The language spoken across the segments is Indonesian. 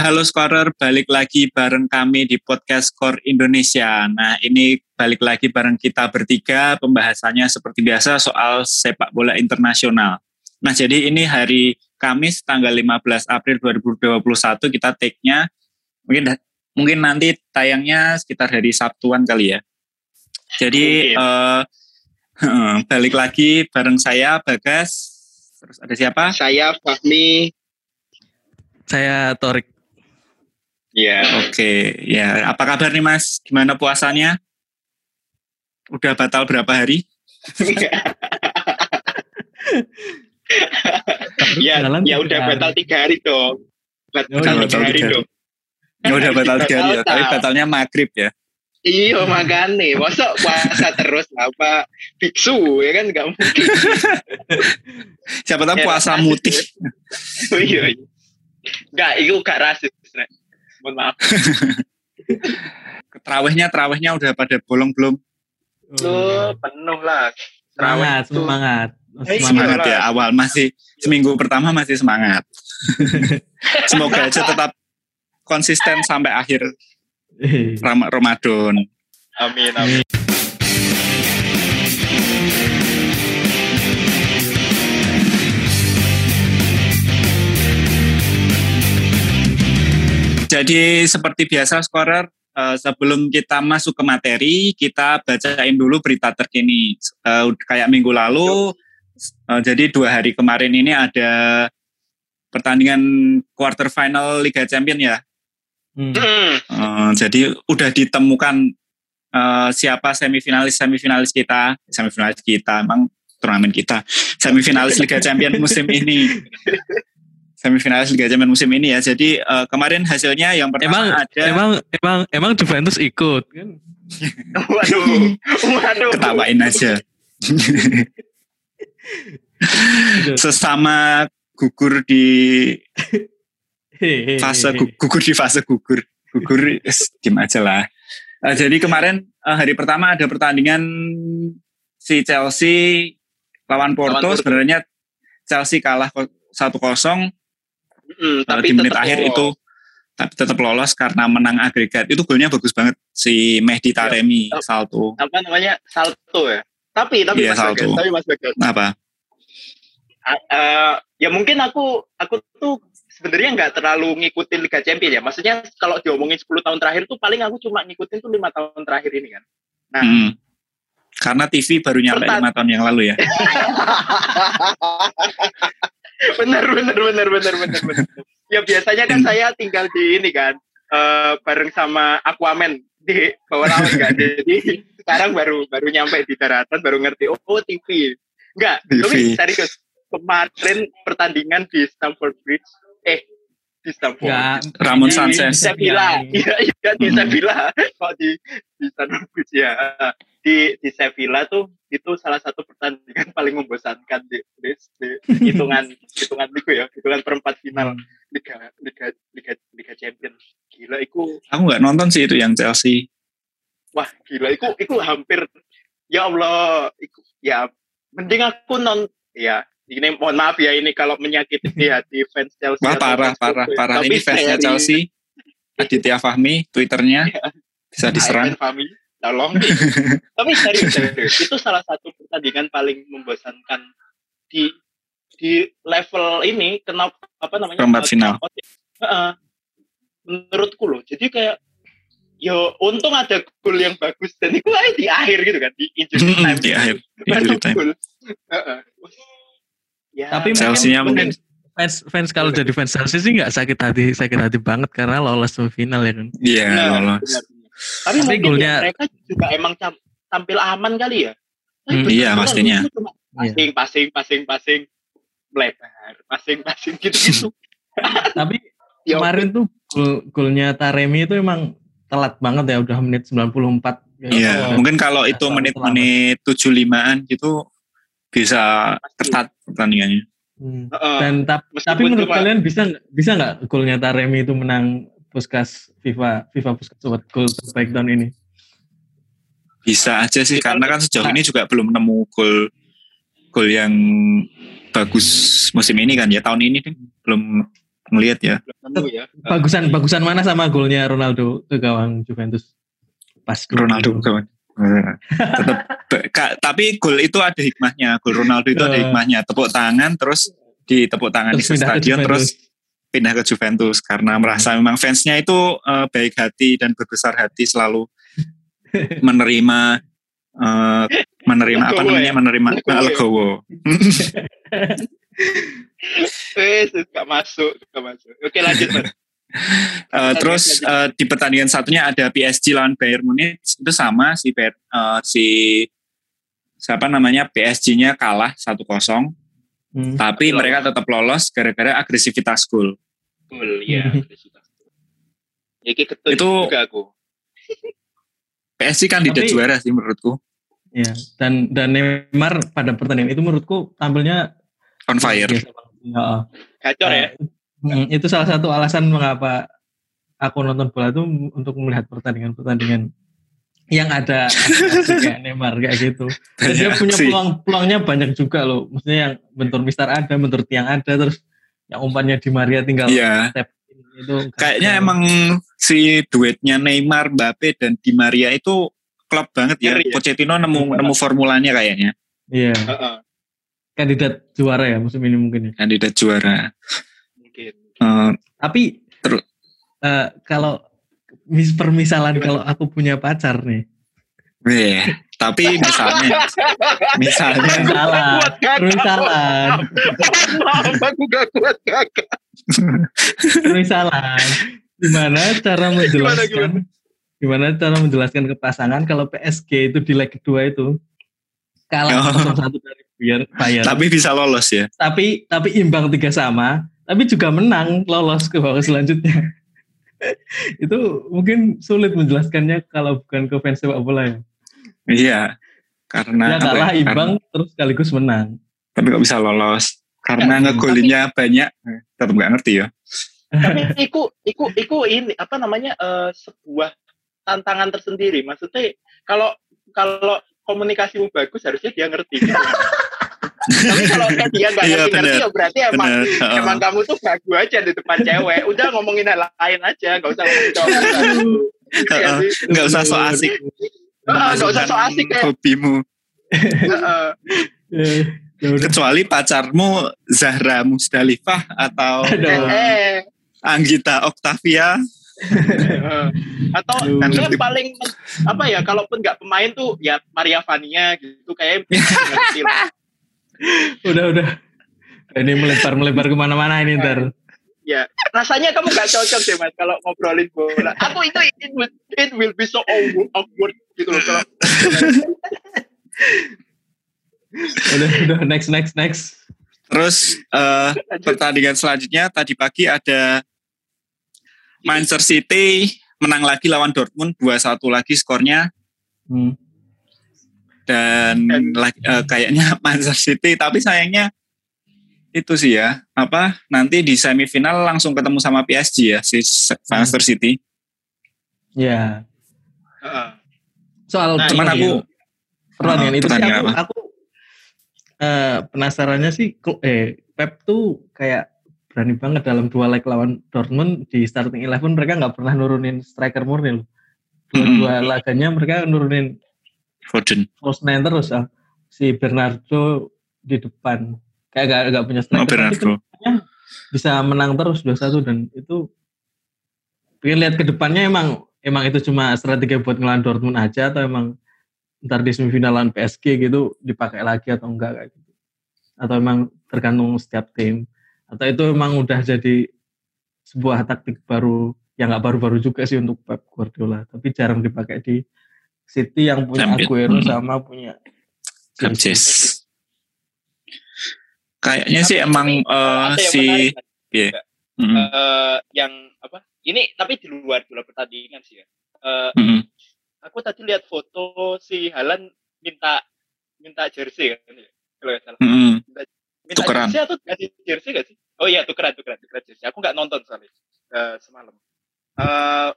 Halo Scorer, balik lagi bareng kami di podcast Core Indonesia. Nah, ini balik lagi bareng kita bertiga, pembahasannya seperti biasa soal sepak bola internasional. Nah, jadi ini hari Kamis tanggal 15 April 2021 kita take-nya mungkin mungkin nanti tayangnya sekitar hari Sabtuan kali ya. Jadi uh, balik lagi bareng saya Bagas. Terus ada siapa? Saya Fahmi. Saya Torik. Iya. Oke, ya. Apa kabar nih Mas? Gimana puasanya? Udah batal berapa hari? ya, ya udah batal tiga hari dong. Batal tiga hari dong. Ya udah batal tiga hari ya, tapi batalnya maghrib ya. Iya makanya, masa puasa terus apa biksu ya kan nggak mungkin. Siapa tahu puasa mutih. oh, iya, iya. Enggak, itu gak rasis mohon maaf. terawihnya terawihnya udah pada bolong belum? Oh, penuh lah. Semangat, semangat. Semangat, semangat ya awal masih seminggu pertama masih semangat. Semoga aja tetap konsisten sampai akhir Ramadan. Amin, amin. Jadi seperti biasa scorer uh, sebelum kita masuk ke materi kita bacain dulu berita terkini. Uh, kayak minggu lalu uh, jadi dua hari kemarin ini ada pertandingan quarter final Liga Champion ya. Hmm. Uh, jadi udah ditemukan uh, siapa semifinalis semifinalis kita. Semifinalis kita emang turnamen kita. Semifinalis Liga Champion musim ini semifinalis Liga Champions musim ini ya. Jadi uh, kemarin hasilnya yang pertama emang, ada emang emang emang Juventus ikut kan? waduh, waduh. Ketawain aja. Sesama gugur di fase gugur di fase gugur. Gugur tim aja lah. Uh, jadi kemarin uh, hari pertama ada pertandingan si Chelsea lawan Porto. Sebenarnya Chelsea kalah 1-0 Mm, tapi di menit akhir lolos. itu tapi tetap lolos karena menang agregat. Itu golnya bagus banget si Mehdi iya. Taremi ya, salto. Apa namanya? Salto ya. Tapi tapi ya, Mas salto. Bagas, tapi Mas Bagas. Apa? Uh, uh, ya mungkin aku aku tuh sebenarnya nggak terlalu ngikutin Liga Champions ya. Maksudnya kalau diomongin 10 tahun terakhir tuh paling aku cuma ngikutin tuh lima tahun terakhir ini kan. Nah, hmm. Karena TV baru nyampe lima tahun yang lalu ya. bener bener bener bener bener bener. Ya biasanya kan saya tinggal di ini kan uh, bareng sama Aquaman di bawah laut kan. Jadi sekarang baru baru nyampe di daratan baru ngerti oh, oh TV enggak tapi serius kemarin pertandingan di Stamford Bridge eh di Stamford ya, Ramon Sanchez. Di Sevilla iya iya di Sevilla. Kok di di Stamford Bridge ya di di Sevilla tuh itu salah satu pertandingan paling membosankan di, di, di hitungan hitungan liga ya hitungan perempat final hmm. liga liga liga liga champion gila itu aku nggak nonton sih itu yang Chelsea. Wah gila itu itu hampir ya Allah itu ya mending aku non ya ini mohon maaf ya ini kalau menyakiti hati fans Chelsea wah parah parah ya. parah. Ini fansnya Chelsea. Aditya Fahmi twitternya. Ya. bisa diserang. Fahmi tolong nih. Tapi serius, serius, itu salah satu pertandingan paling membosankan di di level ini kenapa apa namanya perempat final. Uh, menurutku loh. Jadi kayak yo untung ada gol yang bagus dan itu aja di akhir gitu kan di injury time. di akhir. Injury time. Uh, uh. Ya, Tapi Chelsea-nya mungkin fans fans kalau jadi fans Chelsea sih nggak sakit hati sakit hati banget karena lolos semifinal ya kan. Iya, yeah, lolos. Benar, tapi, Tapi mungkin ya, mereka juga emang tampil aman kali ya. Hmm, iya pastinya. Passing, passing, passing, passing, melebar, passing, passing gitu-gitu. Tapi ya, kemarin tuh gol golnya Taremi itu emang telat banget ya, udah menit 94. Iya, oh, mungkin kalau itu menit-menit tujuh limaan gitu bisa ketat pertandingannya. Hmm. Dan tap, tapi menurut cuma, kalian bisa bisa nggak golnya Taremi itu menang Puskas FIFA FIFA Puskas Sobat Gol terbaik tahun ini? Bisa aja sih karena kan sejauh ini juga belum nemu gol gol yang bagus musim ini kan ya tahun ini kan belum ngelihat ya. ya. Bagusan bagusan mana sama golnya Ronaldo ke gawang Juventus? Pas Ronaldo ke gawang. Tetap, tapi gol itu ada hikmahnya. Gol Ronaldo itu ada oh. hikmahnya. Tepuk tangan terus di tepuk tangan terus di stadion terus pindah ke Juventus karena merasa memang fansnya itu uh, baik hati dan berbesar hati selalu menerima uh, menerima apa namanya ya? menerima legowo. Wes, gak masuk, gak masuk. Oke lanjut mas. Uh, terus uh, di pertandingan satunya ada PSG lawan Bayern Munich itu sama si uh, si siapa namanya PSG-nya kalah 1-0. Hmm. Tapi mereka tetap lolos gara-gara agresivitas gol. Gol, ya agresivitas. Ya, itu juga aku. PSG kandidat Tapi, juara sih menurutku. Ya, dan dan Neymar pada pertandingan itu menurutku tampilnya on fire. Ya, Kacor ya. Hmm, itu salah satu alasan mengapa aku nonton bola itu untuk melihat pertandingan-pertandingan yang ada kayak Neymar kayak gitu. Dan dia punya peluang-peluangnya banyak juga loh. Maksudnya yang bentur Mister ada, bentur tiang ada, terus yang umpannya di Maria tinggal yeah. step itu. Kayaknya emang si duetnya Neymar, Mbappe dan Di Maria itu klub banget ya. ya. Pochettino nemu nemu formulanya kayaknya. Iya. Yeah. Kandidat juara ya musim ini mungkin ya. Kandidat juara mungkin. Uh, Tapi terus uh, kalau mis permisalan kalau aku punya pacar nih. Yeah, tapi misalnya, misalnya salah, permisalan. Maaf, aku gak kuat kakak. Permisalan. Gimana cara menjelaskan? Gimana, gimana? gimana cara menjelaskan ke pasangan kalau PSG itu di leg kedua itu kalah oh. satu dari Bayern. Tapi bisa lolos ya. Tapi tapi imbang tiga sama tapi juga menang lolos ke babak selanjutnya. itu mungkin sulit menjelaskannya kalau bukan ke fans sepak bola ya. Iya, karena ya kalah ya, imbang karena, terus sekaligus menang. Tapi kok bisa lolos? Karena ya, ngegolinya tapi, banyak, tetap nggak ngerti ya. Tapi iku, iku, iku ini apa namanya uh, sebuah tantangan tersendiri. Maksudnya kalau kalau komunikasimu bagus harusnya dia ngerti. Gitu. Tapi kalau dia nggak iya, ngerti-ngerti ya berarti emang bener. emang kamu tuh bagus aja di depan cewek. Udah ngomongin hal lain aja, nggak usah ngomongin cowok. Nggak usah so asik. Nggak usah so asik ya. Hobimu. Kecuali pacarmu Zahra Musdalifah atau eh, Anggita Octavia atau yang paling apa ya kalaupun nggak pemain tuh ya Maria Vania gitu kayak udah udah. Ini melebar melebar ke mana-mana ini ntar. Ya rasanya kamu gak cocok deh mas kalau ngobrolin bola. Aku itu it will, it will be so awkward gitu loh kalau udah udah. Next next next. Terus uh, pertandingan selanjutnya tadi pagi ada Manchester City menang lagi lawan Dortmund 2-1 lagi skornya. Hmm dan uh, kayaknya Manchester City tapi sayangnya itu sih ya apa nanti di semifinal langsung ketemu sama PSG ya si Manchester City. Ya. Soal nah, cuman aku pertandingan uh, itu sih aku, aku uh, penasarannya sih eh Pep tuh kayak berani banget dalam dua leg lawan Dortmund di starting eleven mereka nggak pernah nurunin striker murni loh. Dua, -hmm. dua laganya mereka nurunin Foden. Nine terus ah. Si Bernardo di depan. Kayak gak, gak punya striker. Oh, Bernardo. Bisa menang terus 2-1 dan itu pengen lihat ke depannya emang emang itu cuma strategi buat ngelawan Dortmund aja atau emang ntar di semifinalan PSG gitu dipakai lagi atau enggak kayak gitu. Atau emang tergantung setiap tim atau itu emang udah jadi sebuah taktik baru yang nggak baru-baru juga sih untuk Pep Guardiola tapi jarang dipakai di City yang punya Champion. Aguero hmm. sama punya James. Kayaknya sih emang uh, si yeah. mm -hmm. uh, yang apa? Ini tapi di luar luar pertandingan sih ya. Uh, mm -hmm. Aku tadi lihat foto si Halan minta minta jersey kan ya? Kalau ya salah. Mm -hmm. Minta, minta tukeran. jersey atau kasih jersey gak sih? Oh iya tukeran tukeran tukeran jersey. Aku nggak nonton soalnya uh, semalam. Uh,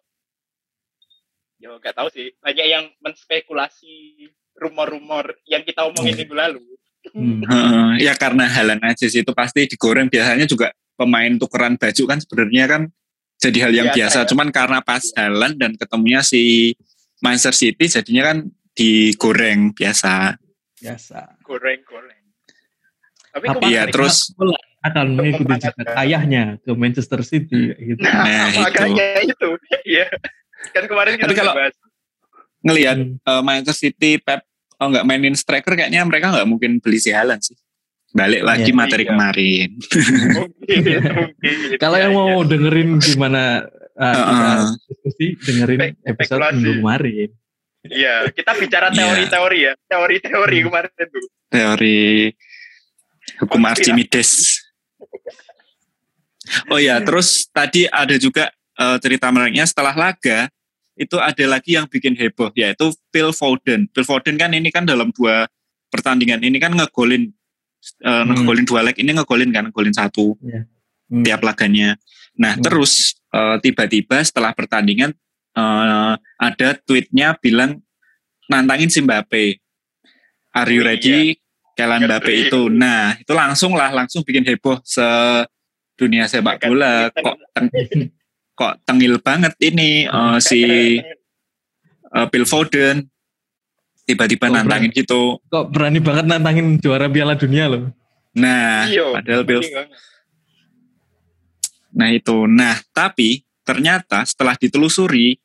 ya nggak tahu sih banyak yang menspekulasi rumor-rumor yang kita omongin hmm. minggu lalu hmm. ya karena halan aja sih itu pasti digoreng biasanya juga pemain tukeran baju kan sebenarnya kan jadi hal yang Biasa biasa. ya. Cuman karena pas Haaland dan ketemunya si Manchester City jadinya kan digoreng biasa. Biasa. Goreng goreng. Tapi Apa? Iya, kemarin- terus akan mengikuti jejak ayahnya ke Manchester City gitu. Nah, Nah, itu. makanya itu. Iya. Kan kemarin kita Tapi kalau- bahas. Ngelihat Hmm. eh, Manchester City Pep oh nggak mainin striker kayaknya mereka nggak mungkin beli si Haaland sih. Balik lagi Iya. materi Iya. kemarin. Mungkin, mungkin. Kalau yang Iya, mau iya. dengerin gimana uh, diskusi, dengerin episode spekulasi. minggu kemarin. Iya, kita bicara Iya. teori-teori ya. Teori-teori Hmm. kemarin tuh. Teori hukum. Archimedes. Oh ya, terus tadi ada juga eh, cerita menariknya setelah laga itu ada lagi yang bikin heboh yaitu Phil Foden. Phil Foden kan ini kan dalam dua pertandingan ini kan ngegolin eh, ngegolin dua leg ini ngegolin kan ngegolin satu Hmm. tiap laganya. Nah Hmm. terus eh, tiba-tiba setelah pertandingan eh, ada tweetnya bilang nantangin si Mbappe. Are you Oh, ready? Kylian Kan Mbappe ready. itu. Nah itu langsung lah langsung bikin heboh se dunia sepak bola. Kok teng- kok tengil banget ini eh, si eh, Phil Foden tiba-tiba nantangin gitu. Kok berani banget nantangin juara Piala Dunia loh. Nah Iya. padahal Phil. Nah itu, nah tapi ternyata setelah ditelusuri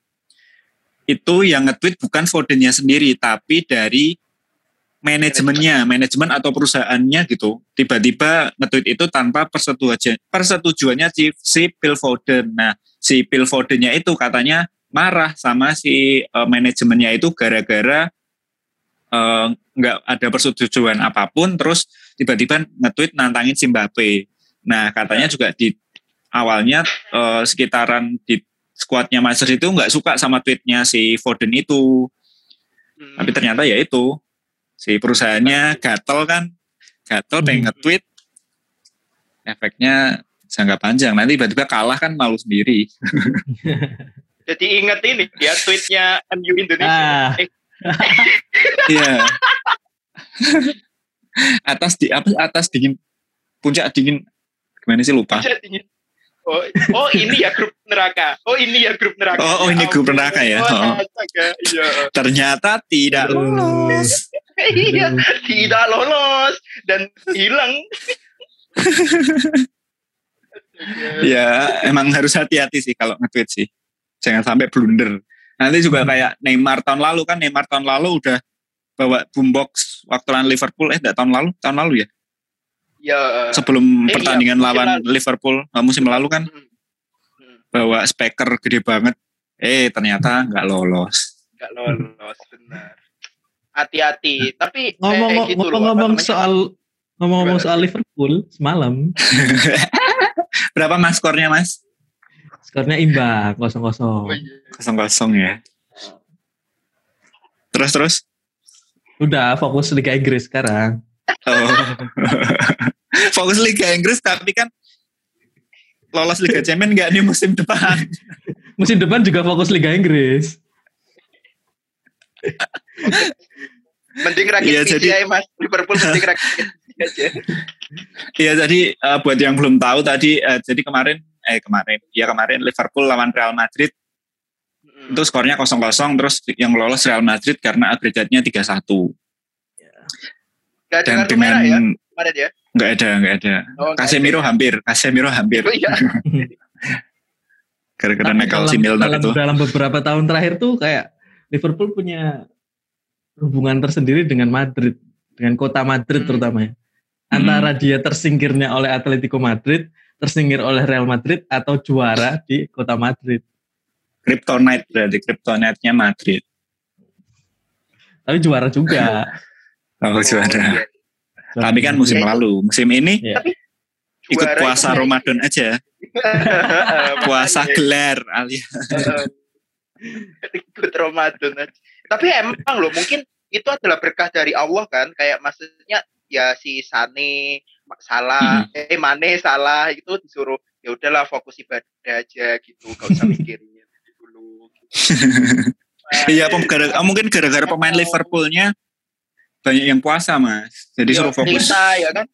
itu yang nge-tweet bukan Fodennya sendiri, tapi dari manajemennya, manajemen atau perusahaannya gitu. Tiba-tiba nge-tweet itu tanpa persetujuan persetujuannya si, si Phil Foden. Nah si Phil Fodennya itu katanya marah sama si eh, manajemennya itu gara-gara eh, nggak ada persetujuan apa pun, terus tiba-tiba nge-tweet nantangin si Mbappe. Nah katanya juga di awalnya eh, sekitaran di skuadnya Manchester itu nggak suka sama tweetnya si Foden itu, Hmm. tapi ternyata ya itu si perusahaannya gatel kan, gatel pengen Hmm. nge-tweet, efeknya jangka panjang. Nanti tiba-tiba kalah kan malu sendiri. Jadi inget ini ya tweetnya MU Indonesia. Ah. Eh, Iya. atas di apa atas dingin puncak dingin gimana sih lupa? Oh, oh ini ya grup neraka. Oh ini ya grup neraka. Oh, oh, ini grup neraka ya. Oh, Oh. Iya. Ternyata tidak lolos. Iya, tidak lolos dan hilang. Ya emang harus hati-hati sih kalau nge-tweet sih. Jangan sampai blunder. Nanti juga kayak Neymar tahun lalu kan Neymar tahun lalu udah bawa boombox waktu lawan Liverpool eh enggak tahun lalu tahun lalu ya Ya. sebelum Eh, iya, pertandingan musim lawan lalu. Liverpool eh, musim lalu kan hmm, hmm, bawa speaker gede banget eh ternyata nggak lolos nggak lolos benar. Hati-hati. Tapi Ngomong- eh, gitu loh, Ngomong-ngomong apa namanya? soal ngomong-ngomong soal Liverpool semalam berapa mas skornya mas skornya imbang kosong-kosong. Oh, iya. kosong kosong ya terus terus Udah fokus Liga Inggris sekarang. Oh. Fokus Liga Inggris tapi kan lolos Liga Champions nggak nih musim depan? Musim depan juga fokus Liga Inggris. Mending rakit PC jadi- aja, Mas. Liverpool mending rakit. Iya tadi eh, buat yang belum tahu tadi eh, jadi kemarin eh kemarin ya kemarin Liverpool lawan Real Madrid Hmm. itu skornya 0-0 terus yang lolos Real Madrid karena agregatnya 3-1 Gak ada dan kartu dengan merah ya kemarin ya. nggak ada nggak ada Oh, Casemiro ada. hampir Casemiro hampir Oh iya. gara-gara dalam, si Milner dalam, itu dalam beberapa tahun terakhir tuh kayak Liverpool punya hubungan tersendiri dengan Madrid, dengan kota Madrid Hmm. terutama ya. Antara dia tersingkirnya oleh Atletico Madrid, tersingkir oleh Real Madrid atau juara di kota Madrid. Kryptonite berarti Kryptonite-nya Madrid Tapi juara juga. oh, juara iya. tapi kan musim Iya, lalu musim ini Iya. ikut Juara puasa Ramadan aja puasa gelar alias ikut Ramadan aja. Tapi emang loh mungkin itu adalah berkah dari Allah kan kayak maksudnya ya si Sane salah eh Mane salah itu disuruh ya udahlah fokus ibadah aja gitu gak usah mikirin dulu Iya, pem- gara- ah, mungkin gara-gara pemain Liverpoolnya banyak yang puasa, Mas. Jadi Ya, suruh fokus. kita ya kan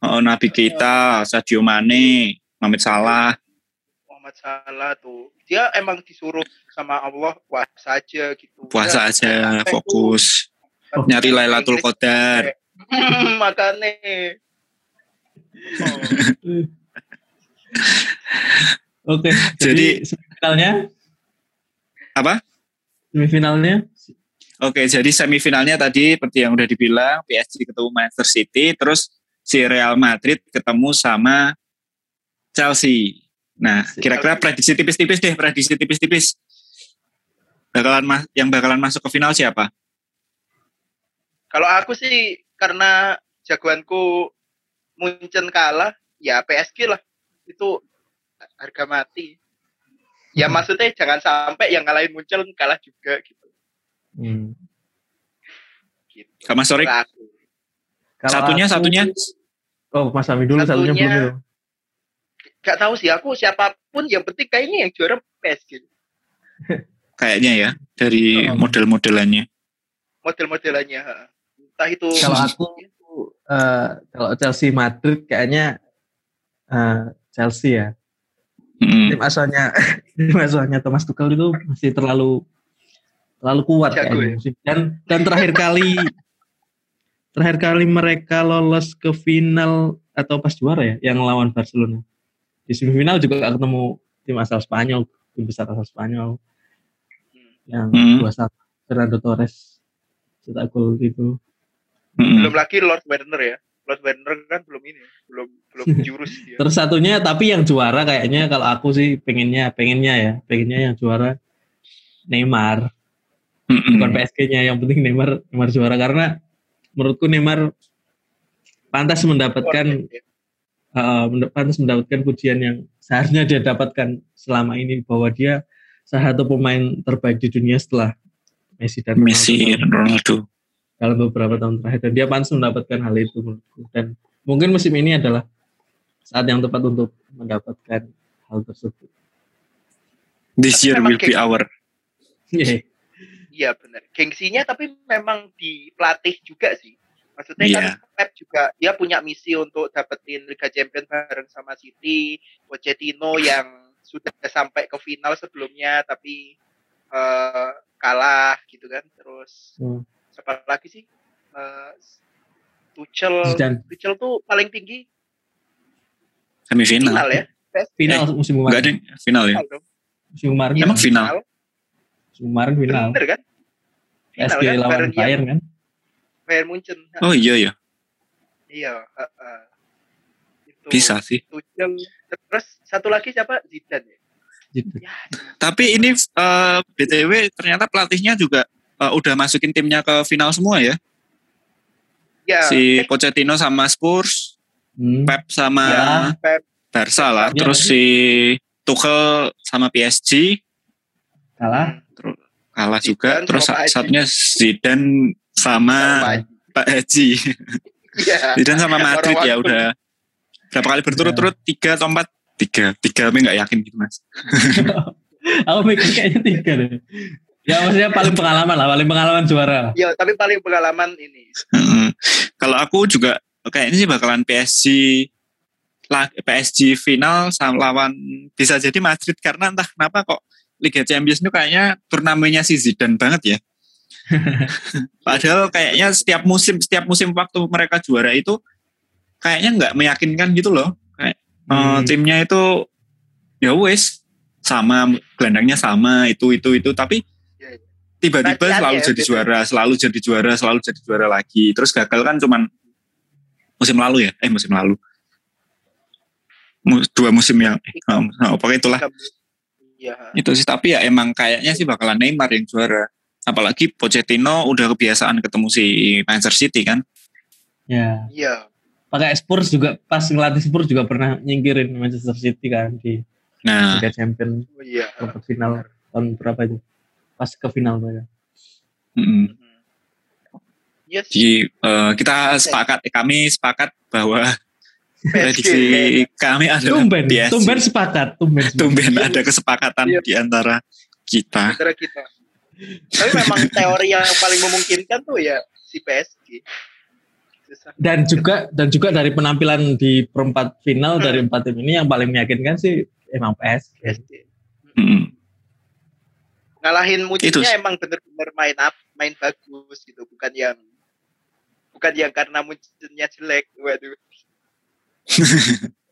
Oh, Nabi kita, Sadio Mane, Mohamed Salah. Muhammad Salah tuh dia emang disuruh sama Allah puasa aja gitu Puasa aja, fokus. Nyari Lailatul Qadar. makanya oh. Oke. Jadi- Jadi semifinalnya Apa? semifinalnya Oke, jadi semifinalnya tadi seperti yang udah dibilang, PSG ketemu Manchester City, terus si Real Madrid ketemu sama Chelsea. Nah, kira-kira prediksi tipis-tipis deh, prediksi tipis-tipis. Bakalan mas- yang bakalan masuk ke final siapa? kalau aku sih karena jagoanku Munchen kalah ya PSG lah itu harga mati ya Hmm. maksudnya jangan sampai yang ngalahin Munchen kalah juga gitu, hmm. gitu. Sorik? Satunya, aku- satunya? Oh, Mas Ami dulu satunya, Satunya- belum. gak tahu sih aku siapa pun yang penting kayaknya yang juara PSG Kayaknya ya, dari Oh. model-modelannya. model-modelannya ha. Entah itu Kalau aku eh, kalau Chelsea Madrid kayaknya eh, Chelsea ya. Mm. Tim asuhannya tim asuhannya Thomas Tuchel itu masih terlalu terlalu kuat Jago kayaknya. Dan dan terakhir kali terakhir kali mereka lolos ke final atau pas juara ya yang lawan Barcelona. Di semifinal juga ketemu tim asal Spanyol, tim besar asal Spanyol yang Hmm. dua satu Fernando Torres cetak gol gitu. Mm. belum lagi Lord Werner ya. Lord Werner kan belum ini belum belum jurus dia. Terus satunya tapi yang juara kayaknya kalau aku sih pengennya pengennya ya pengennya yang juara Neymar. Bukan PSG-nya yang penting Neymar Neymar juara. Karena menurutku Neymar pantas mendapatkan uh, pantas mendapatkan pujian yang seharusnya dia dapatkan selama ini bahwa dia salah satu pemain terbaik di dunia setelah Messi dan Ronaldo. Messi, Ronaldo. Dalam beberapa tahun terakhir dan dia pantas mendapatkan hal itu menurutku dan mungkin musim ini adalah saat yang tepat untuk mendapatkan hal tersebut. This year will be our. Yeah. Iya benar. Gengsinya tapi memang di pelatih juga sih. Maksudnya Iya. kan Pep juga dia punya misi untuk dapetin Liga Champions bareng sama City, Pochettino yang sudah sampai ke final sebelumnya tapi eh, kalah gitu kan. Terus Hmm. Siapa lagi sih? Eh, Tuchel, Zidane. Tuchel tuh paling tinggi Semifinal. final ya. Final musim Enggak kemarin. ada final ya? Musim kemarin. Iya, Emang final? Musim kemarin final. Bener kan? Final PSG kan? lawan yang Bayern kan. Bayern Munchen. Oh iya ya, Iya. eh, eh. Itu. bisa sih. Tuchel. Terus satu lagi siapa? Zidane ya. Gitu. Ya, Tapi ini eh, BTW ternyata pelatihnya juga eh, udah masukin timnya ke final semua ya. ya Si Pochettino sama Spurs, Hmm. Pep sama Ya. Pep. Barca lah. Ya. Terus si Tuchel sama PSG Kalah. kalah Zidane juga. Terus satunya Zidane sama Pak Haji. Iya. Zidane sama Madrid ya udah berapa kali berturut-turut tiga atau empat tiga tiga tapi nggak yakin gitu mas Aku mikir kayaknya tiga deh. Ya maksudnya paling pengalaman lah, paling pengalaman juara. lah. Ya, tapi paling pengalaman ini. Heeh. kalau aku juga kayaknya sih bakalan PSG lah PSG final sama lawan bisa jadi Madrid karena entah kenapa kok Liga Champions itu kayaknya turnamennya si Zidane banget ya padahal kayaknya setiap musim setiap musim waktu mereka juara itu kayaknya nggak meyakinkan gitu loh kayak eh, Hmm. timnya itu ya wes sama gelandangnya sama itu itu itu tapi. Tiba-tiba selalu ya, jadi beda. juara selalu jadi juara selalu jadi juara lagi terus gagal kan cuman musim lalu ya eh musim lalu dua musim yang eh, oh, oh, pokoknya itulah Iya. itu sih tapi ya emang kayaknya sih bakalan Neymar yang juara apalagi Pochettino udah kebiasaan ketemu si Manchester City kan Ya. Iya. Pakai Spurs juga pas ngelatih Spurs juga pernah nyingkirin Manchester City kan di nah Liga Champions Oh, Iya. final tahun berapa itu? Pas ke final mereka. mm, Yes. di eh, kita sepakat eh, kami sepakat bahwa prediksi kami adalah Tumben, tumben sepakat, tumben. tumben ada kesepakatan Iya. di antara kita Antara kita. Tapi memang teori yang paling memungkinkan tuh ya si PSG. Dan juga dan juga dari penampilan di perempat final Hmm. dari empat tim ini yang paling meyakinkan sih emang PSG. PSG. Mm. Ngalahin Muncennya Itu. emang bener-bener main up, main bagus gitu, bukan yang bukan yang karena Muncennya jelek. Waduh.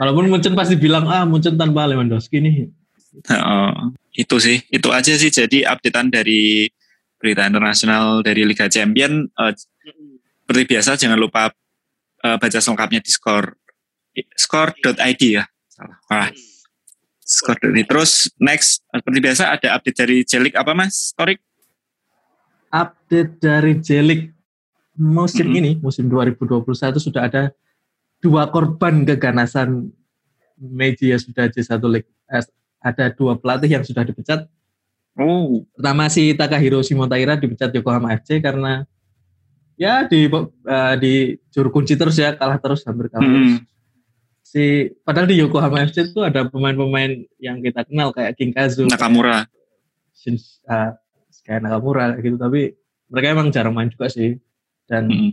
Walaupun Munchen pasti bilang ah Munchen tanpa Lewandowski nih. Heeh. itu sih, itu aja sih. Jadi updatean dari berita internasional dari Liga Champion. Eh, Mm-mm. seperti biasa jangan lupa eh, baca selengkapnya di skor skor.id ya. Salah. Wah, skor.id. Terus next seperti biasa ada update dari Jelik apa Mas? Torik? Update dari Jelik musim Mhm. ini, musim 2021 sudah ada dua korban keganasan media sudah J1 League. Ada dua pelatih yang sudah dipecat. Oh, Pertama si Takahiro Shimotaira dipecat Yokohama FC karena ya di eh, di juru kunci terus ya kalah terus hampir kalah terus. Si padahal di Yokohama FC itu ada pemain-pemain yang kita kenal kayak King Kazu, Nakamura. Shin, uh, kayak Nakamura gitu tapi mereka emang jarang main juga sih dan Mm.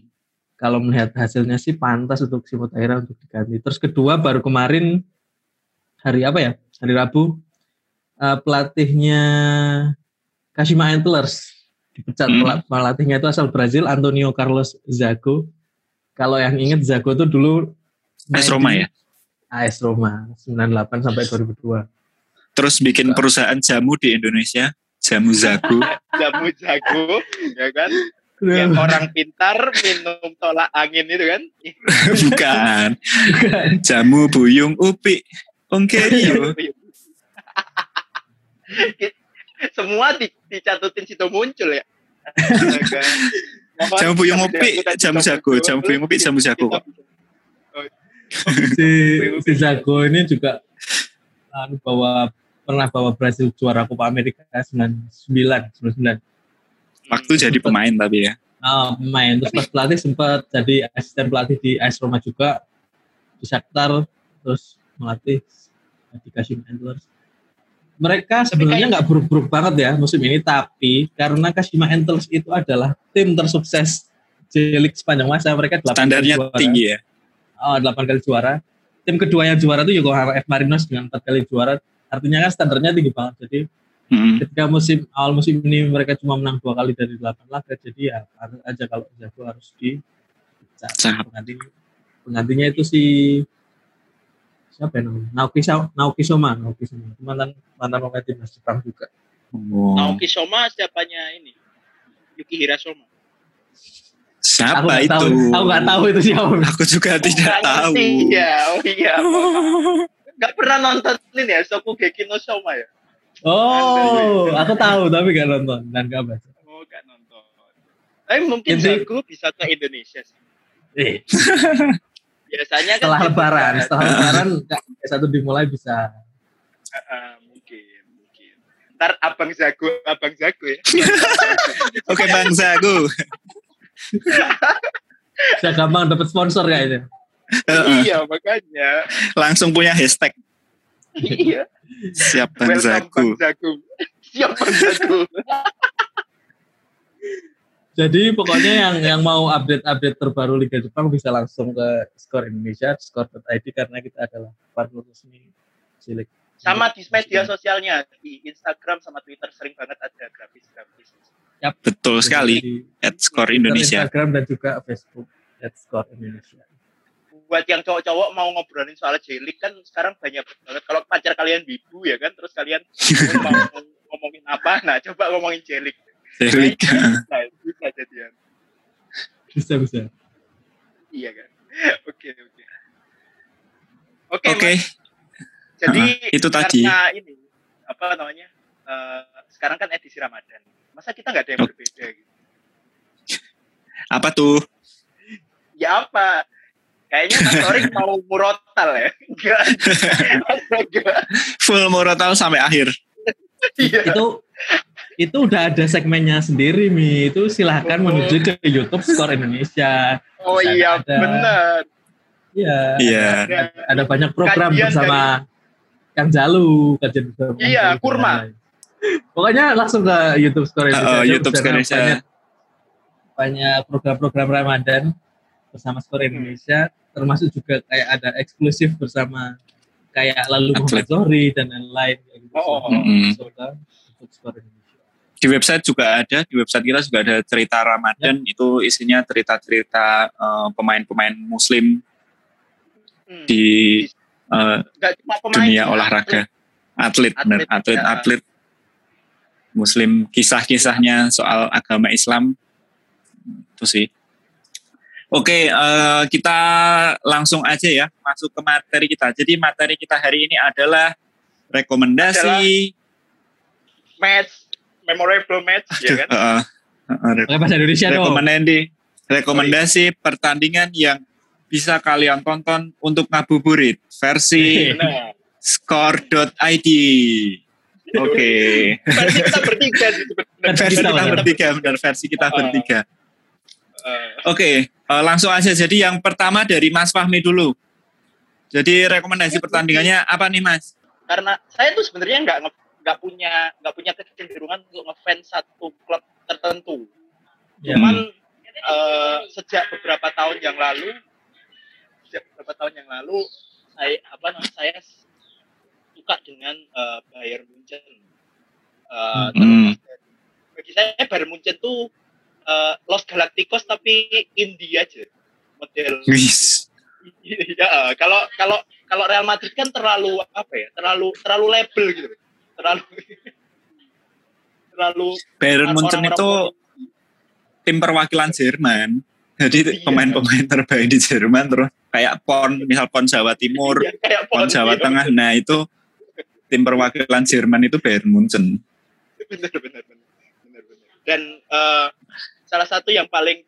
kalau melihat hasilnya sih pantas untuk Shimotaira untuk diganti. Terus kedua baru kemarin hari apa ya? Hari Rabu eh, pelatihnya Kashima Antlers dipecat. Hmm. Pela- Pelatihnya itu asal Brazil Antonio Carlos Zago. Kalau yang inget Zago itu dulu AS Roma ya? AS Roma 98 sampai 2002. Terus bikin perusahaan jamu di Indonesia, Jamu Zago. Jamu jago, ya kan? Yang orang pintar minum tolak angin itu kan? Bukan. Jamu Buyung Upi. Ongkerio. Semua di, dicatutin situ muncul ya. Jamu Buyung Upi, Jamu Jago. Jamu Buyung Upi, Jamu Jago kok. Si, si Zago ini juga anu, bawa pernah bawa Brasil juara Copa America 99 99 Waktu jadi pemain tapi ya. Ah, pemain terus pas pelatih sempat jadi asisten pelatih di AS Roma juga di Shakhtar terus melatih di Kashima Antlers mereka sebenarnya nggak buruk-buruk banget ya musim ini tapi karena Kashima Antlers itu adalah tim tersukses J-League sepanjang masa mereka Standarnya juara. tinggi ya. Oh, 8 kali juara. Tim kedua yang juara itu Yokohama F Marinos dengan 4 kali juara. Artinya kan standarnya tinggi banget. Jadi Mm. ketika musim awal musim ini mereka cuma menang dua kali dari 8 laga. Jadi ya harus aja kalau jago harus di pengganti penggantinya itu si siapa ya namanya? Naoki Sa- Naoki Soma, Naoki Soma. Mantan mantan pemain timnas Jepang juga. Oh. Naoki Soma siapanya ini? Yuki Hirashoma. Siapa nggak itu? tahu, aku nggak tahu itu siapa. Aku juga tidak Nggak tahu. ngerti Ya, oh iya. Gak pernah nontonin ya Shokugeki no Soma ya? Oh, aku tahu tapi nggak nonton dan nggak baca. Oh, gak nonton. Tapi mungkin Jadi- Zago bisa ke Indonesia sih. Eh, Biasanya kan setelah gitu lebaran, kan. setelah lebaran satu dimulai bisa Ah, mungkin, mungkin. Ntar abang Zago, abang Zago ya. Oke Bang Zago. bisa gampang dapat sponsor kayaknya. Iya, makanya. Langsung punya hashtag. iya. Siap Bang. Siap Bang. Jadi pokoknya yang yang mau update-update terbaru Liga Jepang bisa langsung ke Skor Indonesia, skor.id karena kita adalah partner resmi Cilik. Sama di media sosialnya, di Instagram sama Twitter sering banget ada grafis-grafis. Betul sekali. Di At Skor Indonesia. Instagram dan juga Facebook at Skor Indonesia. Buat yang cowok-cowok mau ngobrolin soal J-League kan sekarang banyak banget. Kalau pacar kalian bibu ya kan, terus kalian mau ngomongin apa, nah coba ngomongin J-League. Jelik. Nah, bisa jadian. Bisa bisa. Iya kan. Oke, oke. Oke, Oke. Jadi Ah, itu tadi. karena ini apa namanya? eh, sekarang kan edisi Ramadan. Masa kita nggak ada yang berbeda gitu? Apa tuh? Ya apa? Kayaknya Mas Torik mau murotal ya? Enggak. Enggak. Full Morotal sampai akhir. Iya. Itu itu udah ada segmennya sendiri Mi. Itu silahkan Oh. menuju ke YouTube Skor Indonesia. Oh Sana iya, ada. benar. Iya. Iya. Ada. Ada banyak program Kajian bersama Kang Jalu, kajian bersama Kang Iya, kurma. Pokoknya langsung ke YouTube Skor Indonesia. Oh, Ada YouTube banyak- Indonesia. Banyak, banyak program-program Ramadan bersama Skor Hmm. Indonesia, termasuk juga kayak ada eksklusif bersama kayak lalu Muhammad Atlet. Zohri dan lain-lain. gitu. Oh, skor Indonesia. Di website juga ada, di website kita juga ada cerita Ramadan, itu isinya cerita-cerita eh, pemain-pemain muslim Hmm. di eh, pemain, dunia sih, olahraga. Atlet, benar, Atlet, atlet, ya. atlet muslim, kisah-kisahnya soal agama Islam, itu sih. Oke, eh, kita langsung aja ya masuk ke materi kita. Jadi materi kita hari ini adalah rekomendasi. Match, memorable match, ya kan? eh, eh, re- Pakai bahasa Indonesia dong. rekomendasi, rekomendasi pertandingan yang bisa kalian tonton untuk ngabuburit versi score.id. Oke. versi kita bertiga. Versi kita, bertiga, benar versi kita Ah. bertiga. Eh, Oke, eh, langsung aja. Jadi yang pertama dari Mas Fahmi dulu. Jadi rekomendasi pertandingannya apa nih Mas? karena saya tuh sebenarnya nggak nggak punya nggak punya kecenderungan untuk ngefans satu klub tertentu. Ya. Cuman eh, sejak beberapa tahun yang lalu, sejak beberapa tahun yang lalu, saya apa namanya saya suka dengan eh, Bayern Munchen. Terlepas dari- Bagi saya Bayern Munchen tuh eh, Los Galacticos tapi indie aja model. Ya kalau kalau kalau Real Madrid kan terlalu apa ya terlalu terlalu label gitu terlalu terlalu Bayern Munchen itu tim perwakilan Jerman. Jadi Iya. pemain-pemain terbaik di Jerman terus kayak PON, misal PON Jawa Timur, ya, kayak PON Jawa iya, Tengah. Nah, itu tim perwakilan Jerman itu Bayern Munchen. bener bener bener dan eh, salah satu yang paling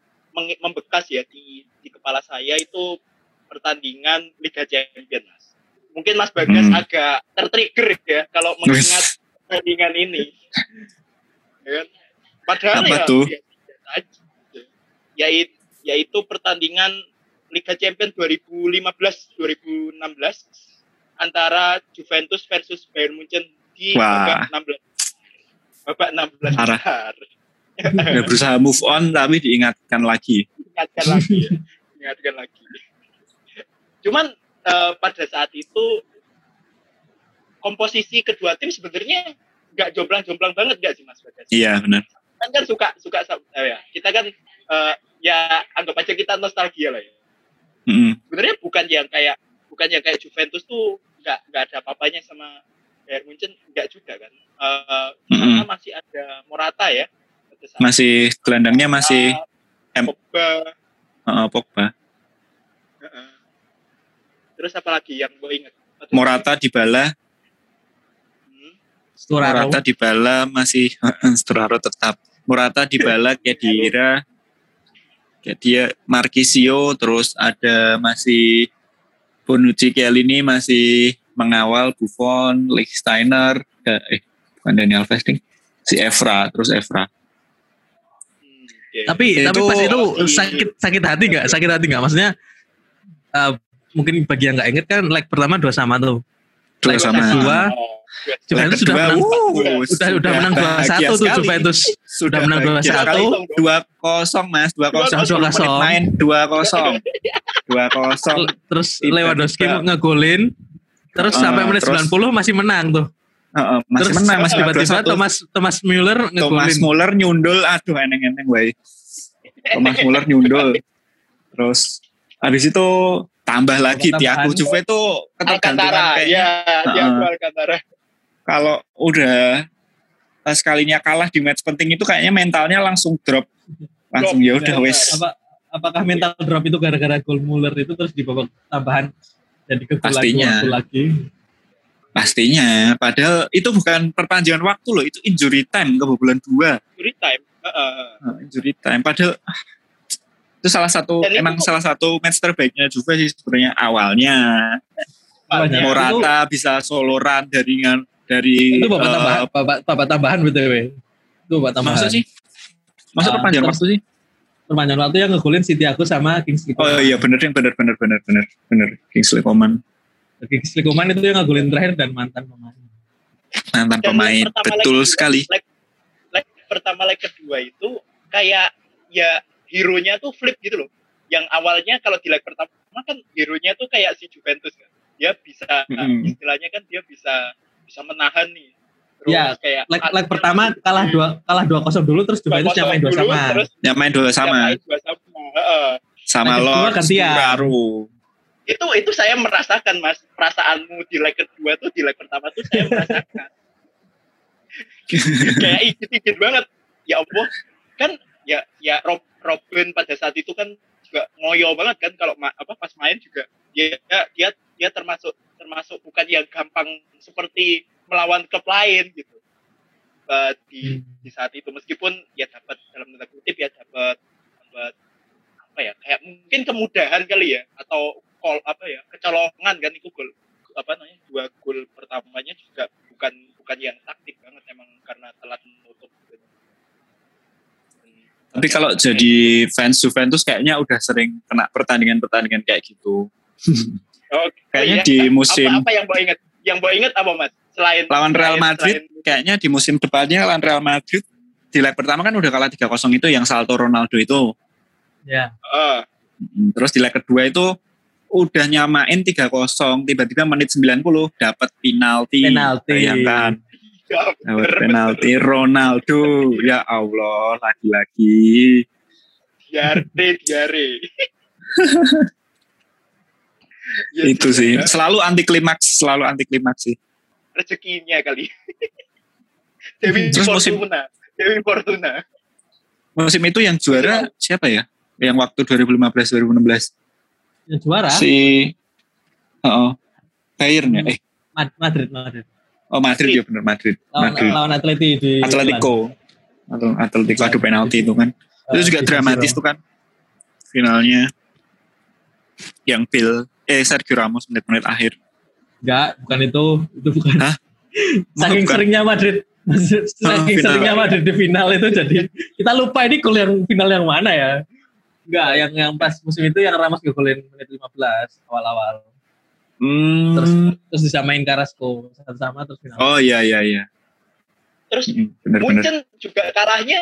membekas ya di di kepala saya itu pertandingan Liga Champions mas mungkin Mas Bagas Hmm. agak tertrigger ya kalau mengingat pertandingan ini ya kan? padahal Apa ya tuh? aja. yaitu yaitu pertandingan Liga Champions 2015-2016 antara Juventus versus Bayern Munchen di Wah. babak 16 babak 16 Parah. besar. Udah berusaha move on tapi diingatkan lagi. ingatkan lagi ya. ingatkan lagi cuman eh, pada saat itu komposisi kedua tim sebenarnya nggak jomplang-jomplang banget nggak sih mas Bagas? Iya, benar. kan kan suka suka eh, ya kita kan eh, ya anggap aja kita nostalgia lah ya Mm-mm. sebenarnya bukan yang kayak bukan yang kayak Juventus tuh nggak nggak ada apa-apanya sama Bayern Munchen nggak juga kan Eh, Mm-mm. karena masih ada Morata ya Masih gelandangnya masih Eh, M. Pogba uh, Pogba. Heeh. Terus apa lagi yang gue ingat? Morata Dybala, Hmm. Sturaro. Morata Dybala masih Sturaro tetap. Morata Dybala Kedira, dia Marquisio, terus ada masih Bonucci Chiellini masih mengawal Buffon, Lichtsteiner, da- eh bukan Daniel Alves ding, si Evra, terus Evra. Hmm, oke. Tapi Itu- tapi pas itu Di- sakit sakit hati nggak? Sakit hati nggak? Maksudnya eh, mungkin bagi yang nggak inget kan leg pertama dua sama tuh. Dua Leg sama. kedua Oh, Juventus sudah menang. wuh, Udah udah menang dua satu tuh. Juventus. sudah menang 2-1. sekali. dua kosong mas dua kosong 2-0. menit main dua kosong dua kosong Terus. Lewandowski ngegolin. Terus Heeh, sampai menit terus- 90 masih menang tuh. Heeh, masih Terus menang mas tiba-tiba 2-1. Thomas Thomas Müller Thomas ngegolin. Muller nyundul aduh eneng-eneng wae Thomas Muller nyundul terus habis itu tambah lagi Tambahan. Thiago Juve itu ketergantungan Alcantara, kayaknya ya. Alcantara. kalau udah sekalinya kalah di match penting itu kayaknya mentalnya langsung drop langsung ya udah wes Apa apakah mental drop itu gara-gara gol Muller itu terus di babak tambahan jadi ke lagi, Pastinya. waktu lagi. pastinya padahal itu bukan perpanjangan waktu loh itu injury time kebobolan dua Free time. Heeh. Nah, injury time padahal ah, itu salah satu Dan itu- emang salah satu match terbaiknya Juve sih sebenarnya awalnya Banyak. Morata bisa soloran dari dari Itu babak eh, tambahan, babak, babak tambahan BTW. Itu babak tambahan. maksud sih maksud Ah, perpanjangan waktu sih Perpanjangan waktu yang ngegolin Siti aku sama Kingsley oh Coman. iya bener yang bener bener bener bener bener Kingsley Coman Kingsley Coman itu yang ngegolin terakhir dan mantan pemain. mantan Dan pemain betul lagi, sekali Leg, leg pertama leg kedua itu kayak ya hero-nya tuh flip gitu loh. Yang awalnya kalau di leg pertama kan hero-nya tuh kayak si Juventus kan. dia bisa Mm-mm. istilahnya kan dia bisa bisa menahan nih. Terus Iya, kayak Leg, leg pertama masih kalah dua kalah dua kosong dulu terus dua itu 2-0 nyamain dua dulu, sama. yang main dua sama nyamain dua sama. Heeh. sama Leg kedua Lord gantian. Suraru. itu itu saya merasakan mas perasaanmu di leg kedua tuh di leg pertama tuh saya merasakan kayak ikut-ikut banget ya Allah kan ya ya Rob, Robin pada saat itu kan juga ngoyo banget kan kalau ma- apa pas main juga dia dia dia termasuk termasuk bukan yang gampang seperti melawan klub lain gitu Eh, di di saat itu meskipun ya dapat dalam tanda kutip ya dapat dapat apa ya kayak mungkin kemudahan kali ya atau call apa ya kecolongan kan itu gol apa namanya dua gol pertamanya juga bukan bukan yang taktik banget emang karena telat menutup gitu. Tapi kalau jadi fans Juventus kayaknya udah sering kena pertandingan-pertandingan kayak gitu. oh, Kayaknya iya. di Apa- musim- apa, yang bawa inget yang bawa inget apa mas selain Lawan Real selain- Madrid selain- kayaknya di musim depannya lawan Real Madrid di leg pertama kan udah kalah 3-0 itu yang salto Ronaldo itu. Ya. Eh, Mm, Terus di leg kedua itu udah nyamain 3-0, tiba-tiba menit 90 dapat penalti. Penalti. Bayangkan, ya, dapat penalti Ronaldo. Ya Allah, lagi-lagi. diare diare Ya, itu sih. juga Selalu anti klimaks, selalu anti klimaks sih. rezekinya kali Dewi Terus musim- Fortuna Dewi Fortuna Musim itu yang juara siapa ya? Yang waktu 2015 2016 Yang juara si Oh, Bayern ya? Eh, Mad- Madrid Madrid. oh Madrid ya benar Madrid. Lawan Madrid. lawan Atleti di Atletico. Atau Atletico adu penalti itu kan. Eh, Itu juga di San dramatis tuh kan. Finalnya yang Bill eh Sergio Ramos menit-menit akhir. Enggak, bukan itu. Itu bukan. Hah? Saking Bukan. seringnya Madrid saking final. seringnya Madrid di final itu jadi kita lupa ini gol yang final yang mana ya. Enggak, yang yang pas musim itu yang Ramos ngegolin menit 15 awal-awal. Hmm. Terus terus disamain Carrasco satu sama terus final. oh iya iya iya. terus Mm, Benar-benar. Munchen juga kalahnya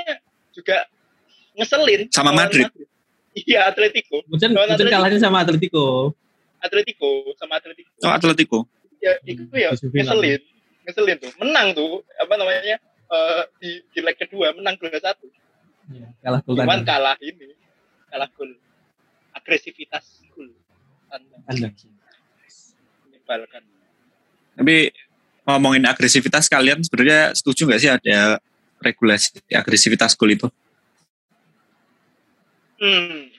juga ngeselin Sama Madrid. iya Atletico Munchen, kalahnya sama Atletico. Atletico sama Atletico. Oh Atletico. ya itu ya Musim final. ngeselin ngeselin tuh. Menang tuh apa namanya eh, di di leg kedua menang 2-1 Iya, kalah gol cuman kalah ini kalah gol. Agresivitas gol menyebalkan. Tapi ngomongin agresivitas kalian sebenarnya setuju nggak sih ada regulasi agresivitas gol itu? hmm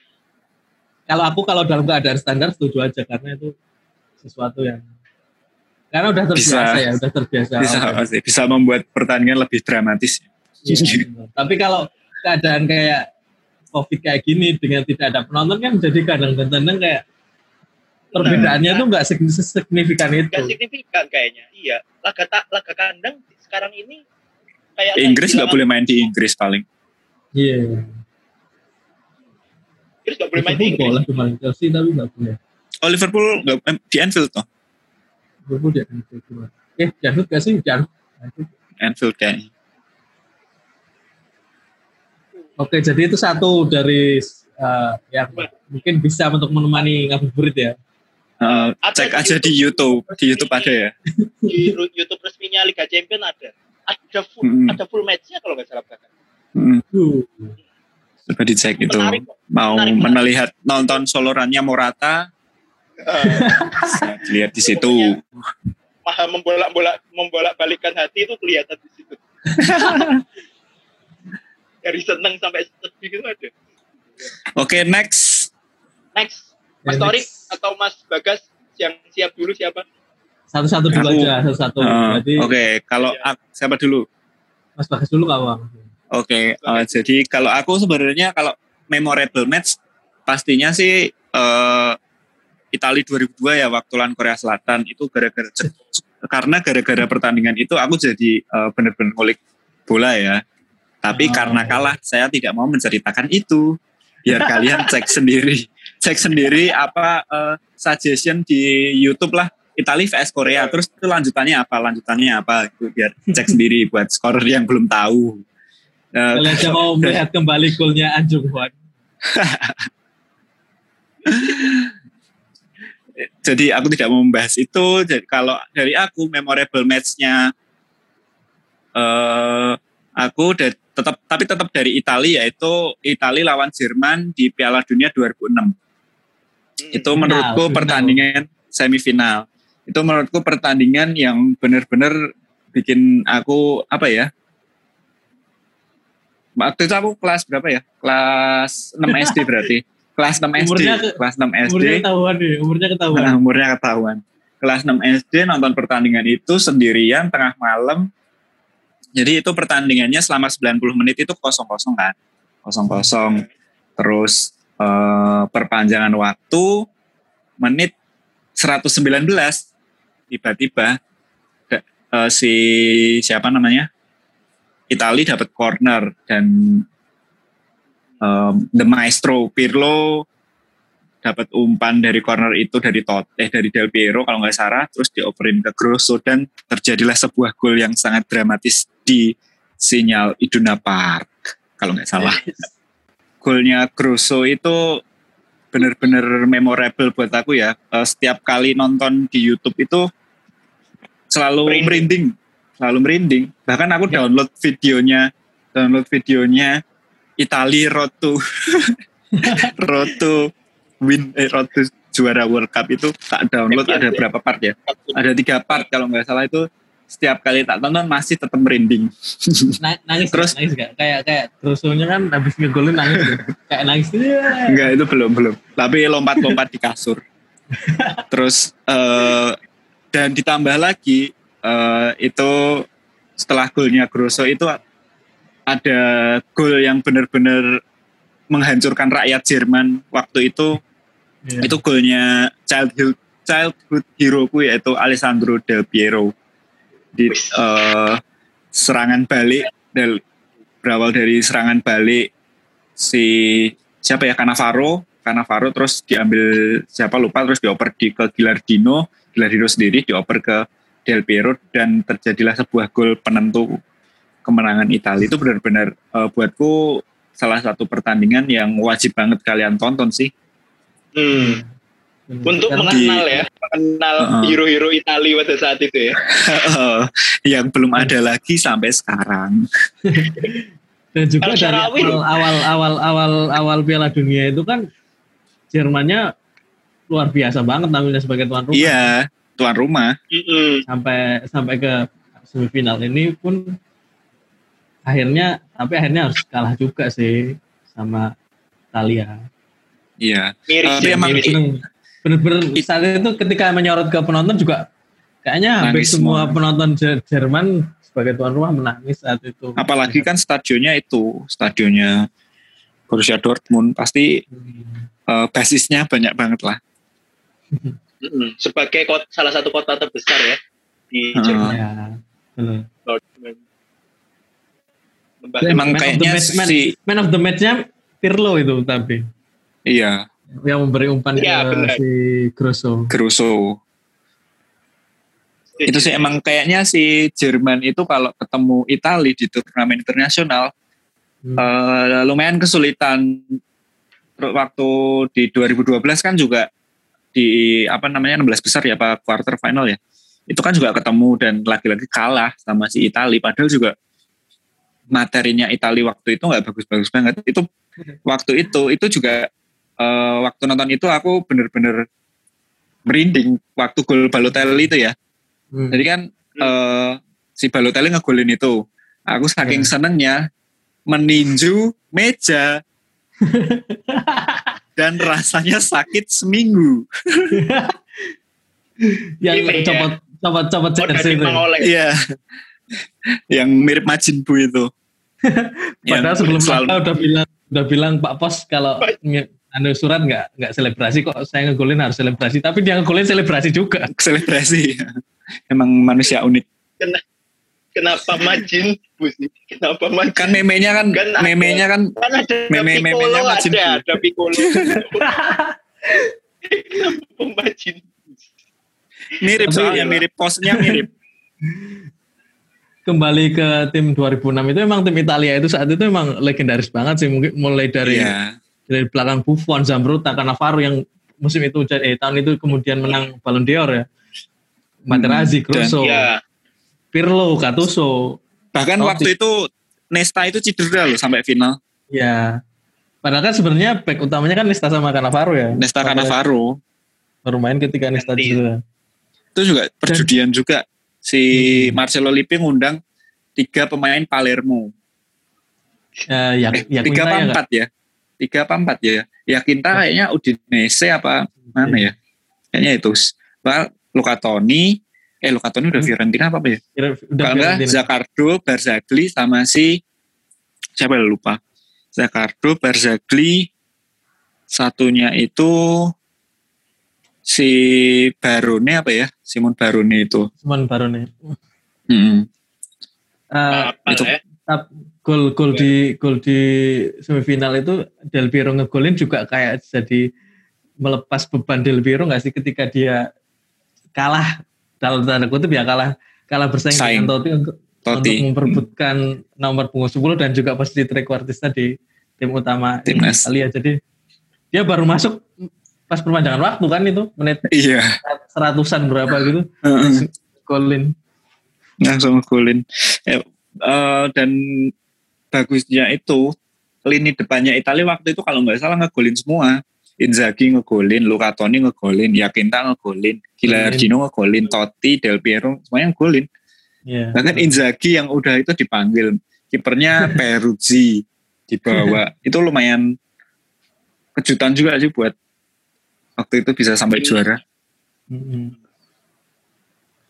Kalau aku kalau dalam keadaan standar setuju aja karena itu sesuatu yang karena udah terbiasa Bisa. ya, udah terbiasa. Bisa pasti bisa membuat pertandingan lebih dramatis. Iya. Tapi kalau keadaan kayak COVID kayak gini dengan tidak ada penonton kan jadi kadang kadang kayak perbedaannya tuh nggak sig- signifikan itu. gak signifikan kayaknya iya laga tak laga kandang sekarang ini kayak Inggris nggak boleh main di Inggris paling. Iya. Inggris nggak boleh main di Liverpool Inggris boleh kemarin Chelsea tapi nggak boleh. Oh Liverpool nggak eh, di Anfield toh? Liverpool dia Eh, Janut gak sih? Janut. Anfield kayaknya. Oke, jadi itu satu dari eh, yang mungkin bisa untuk menemani ngabuburit ya. Eh, Ada cek di aja di YouTube, di YouTube ada ya. di YouTube resminya Liga Champion ada ada full Mm-mm. ada full matchnya kalau nggak salah Hmm, Uh, coba dicek itu. menarik. Mau menarik. melihat nonton solorannya Morata, Eh, bisa dilihat di situ. maha membolak bolak membolak balikan hati itu kelihatan di situ dari seneng sampai sedih gitu ada Oke next. next Mas Ya, Torik next. atau Mas Bagas yang siap dulu siapa Satu-satu dulu Aku. aja, satu-satu. Jadi Oke kalau Iya. ak- siapa dulu? Mas Bagas dulu kawan. Oke, eh, jadi kalau aku sebenarnya kalau memorable match pastinya sih eh Italia 2002 ya waktu lawan Korea Selatan itu gara-gara karena gara-gara pertandingan itu aku jadi eh, bener-bener ngulik bola ya. Tapi Oh. karena kalah saya tidak mau menceritakan itu. Biar kalian cek sendiri, cek sendiri apa eh, suggestion di YouTube lah Italia vs Korea. Terus itu lanjutannya apa? Lanjutannya apa? Itu biar cek sendiri buat scorer yang belum tahu. Kalian aja mau melihat kembali golnya Anjung Hwan. jadi aku tidak mau membahas itu. Jadi kalau dari aku memorable match-nya eh aku da- tetap tapi tetap dari Italia yaitu Italia lawan Jerman di Piala Dunia 2006. Hmm. Itu menurutku final. pertandingan semifinal. Itu menurutku pertandingan yang benar-benar bikin aku apa ya? Waktu itu aku kelas berapa ya? Kelas 6 SD berarti. Kelas 6 SD. Umurnya ke- kelas 6 SD. Umurnya ketahuan nih, umurnya ketahuan. Nah, umurnya ketahuan. Kelas 6 SD nonton pertandingan itu sendirian tengah malam. Jadi itu pertandingannya selama 90 menit itu kosong-kosong kan. Kosong-kosong. Terus eh, perpanjangan waktu menit 119 tiba-tiba eh, si siapa namanya? Itali dapat corner dan em, the maestro Pirlo dapat umpan dari corner itu dari Tot eh dari Del Piero kalau nggak salah terus dioperin ke Grosso dan terjadilah sebuah gol yang sangat dramatis di sinyal Iduna Park kalau nggak salah. Golnya Grosso itu benar-benar memorable buat aku ya. Eh, setiap kali nonton di YouTube itu selalu Merinding. merinding selalu merinding bahkan aku download videonya download videonya Itali Road to Road to win eh, Road to juara World Cup itu tak download ada ya? berapa part ya ada tiga part kalau nggak salah itu setiap kali tak tonton masih tetap merinding Na- nangis Terus- Terus, nangis gak? Kayak kayak terusunya kan habis ngegolin nangis. Kayak nangis. Enggak itu belum belum. Tapi lompat-lompat di kasur. Terus eh dan ditambah lagi eh itu setelah golnya Grosso itu ada gol yang benar-benar menghancurkan rakyat Jerman waktu itu. Iya. itu golnya childhood childhood hero ku yaitu Alessandro Del Piero. Di eh, serangan balik del berawal dari serangan balik si siapa ya Cannavaro? Cannavaro terus diambil siapa lupa terus dioper di ke Gilardino. Gilardino sendiri dioper ke Del Piero dan terjadilah sebuah gol penentu kemenangan Italia itu benar-benar eh, buatku salah satu pertandingan yang wajib banget kalian tonton sih Hmm. Untuk Karena mengenal ya, mengenal Uh-uh. hero-hero Italia pada saat itu ya. yang belum ada lagi sampai sekarang. dan juga Kalau dari awal, awal awal awal awal Piala Dunia itu kan Jermannya luar biasa banget tampilnya sebagai tuan rumah. Iya, tuan rumah. Mm-mm. Sampai sampai ke semifinal ini pun akhirnya tapi akhirnya harus kalah juga sih sama Italia. Iya. Miris Tapi emang. Bener-bener saat itu ketika menyorot ke penonton juga kayaknya hampir Nangis semua semua. penonton Jer- Jerman sebagai tuan rumah menangis saat itu. Apalagi kan stadionnya itu, stadionnya Borussia Dortmund pasti Hmm. eh, basisnya banyak banget lah. Sebagai kota, salah satu kota terbesar ya di Hmm. Jerman. Ya, bener. Dortmund. Dan Emang man of the kayaknya match- man- si Man of the match-nya Pirlo itu tapi iya yang memberi umpan Iya, ke benar. si Grosso. Grosso. Itu sih emang kayaknya si Jerman itu kalau ketemu Italia di turnamen internasional Hmm. eh, lumayan kesulitan. Waktu di 2012 kan juga di apa namanya 16 besar ya apa quarter final ya. Itu kan juga ketemu dan lagi-lagi kalah sama si Italia padahal juga materinya Italia waktu itu nggak bagus-bagus banget. Itu waktu itu itu juga eh, waktu nonton itu aku bener-bener merinding waktu gol Balotelli itu ya. Hmm. Jadi kan eh, si Balotelli ngegolin itu. Aku saking Ya. senengnya meninju meja dan rasanya sakit seminggu. yang Ini ya. copot copot copot Oh, itu. mengoleh. Iya. Yang mirip Majin Bu itu. Padahal sebelum selalu- udah bilang udah bilang Pak Pos kalau anu surat nggak nggak selebrasi kok saya ngegolin harus selebrasi tapi dia ngegolin selebrasi juga. selebrasi. Emang manusia unik. Kenapa Majin Bu sih? Kenapa Majin? Kan memenya kan, Kan ada- memenya kan Kan ada Meme- memenya Majin ada, ada Piccolo. Kenapa Majin? mirip soalnya iyalah. mirip posnya mirip. Kembali ke tim 2006 itu emang tim Italia itu saat itu emang legendaris banget sih mungkin mulai dari Iya. dari belakang Buffon, Zambrotta, Cannavaro yang musim itu eh tahun itu kemudian menang Ballon d'Or ya. Materazzi, Grosso, ya Pirlo, Gattuso. Bahkan Oh, waktu itu Nesta itu cedera loh sampai final. Ya. Padahal kan sebenarnya back utamanya kan Nesta sama Cannavaro ya. Nesta Cannavaro Baru main ketika Nesta cedera. itu juga perjudian juga. Si Hmm. Marcelo Lippi ngundang tiga pemain Palermo. Ya, ya, Eh, ya tiga apa ya, empat ya? Tiga apa empat ya? Ya Quinta kayaknya Udinese apa mana ya? Kayaknya itu. Luca Toni, eh Luca Toni udah Hmm. Fiorentina apa apa ya? Udah Kalau enggak. Zakardo, Barzagli sama si siapa ya lupa. Zakardo, Barzagli, satunya itu si Barone apa ya? Simon Barone itu. Cuman baru nih. Hmm. Eh, apa itu- ya gol gol di gol di semifinal itu Del Piero ngegolin juga kayak jadi melepas beban Del Piero nggak sih ketika dia kalah dalam tanda kutip ya kalah kalah bersaing Saing. dengan Totti untuk, untuk Totti. memperebutkan nomor punggung 10 dan juga posisi trequartista di tim utama Timnas. Italia jadi dia baru masuk pas perpanjangan waktu kan itu menit Iya. seratusan berapa gitu golin langsung ngegolin. Eh, eh, dan bagusnya itu lini depannya Italia waktu itu kalau nggak salah ngegolin semua. Inzaghi ngegolin, Luca Toni ngegolin, Yakinta ngegolin, Gilardino ngegolin, Totti, Del Piero semuanya ngegolin. ya Bahkan Inzaghi yang udah itu dipanggil, kipernya Peruzzi dibawa. itu lumayan kejutan juga sih buat waktu itu bisa sampai juara. Mm-mm.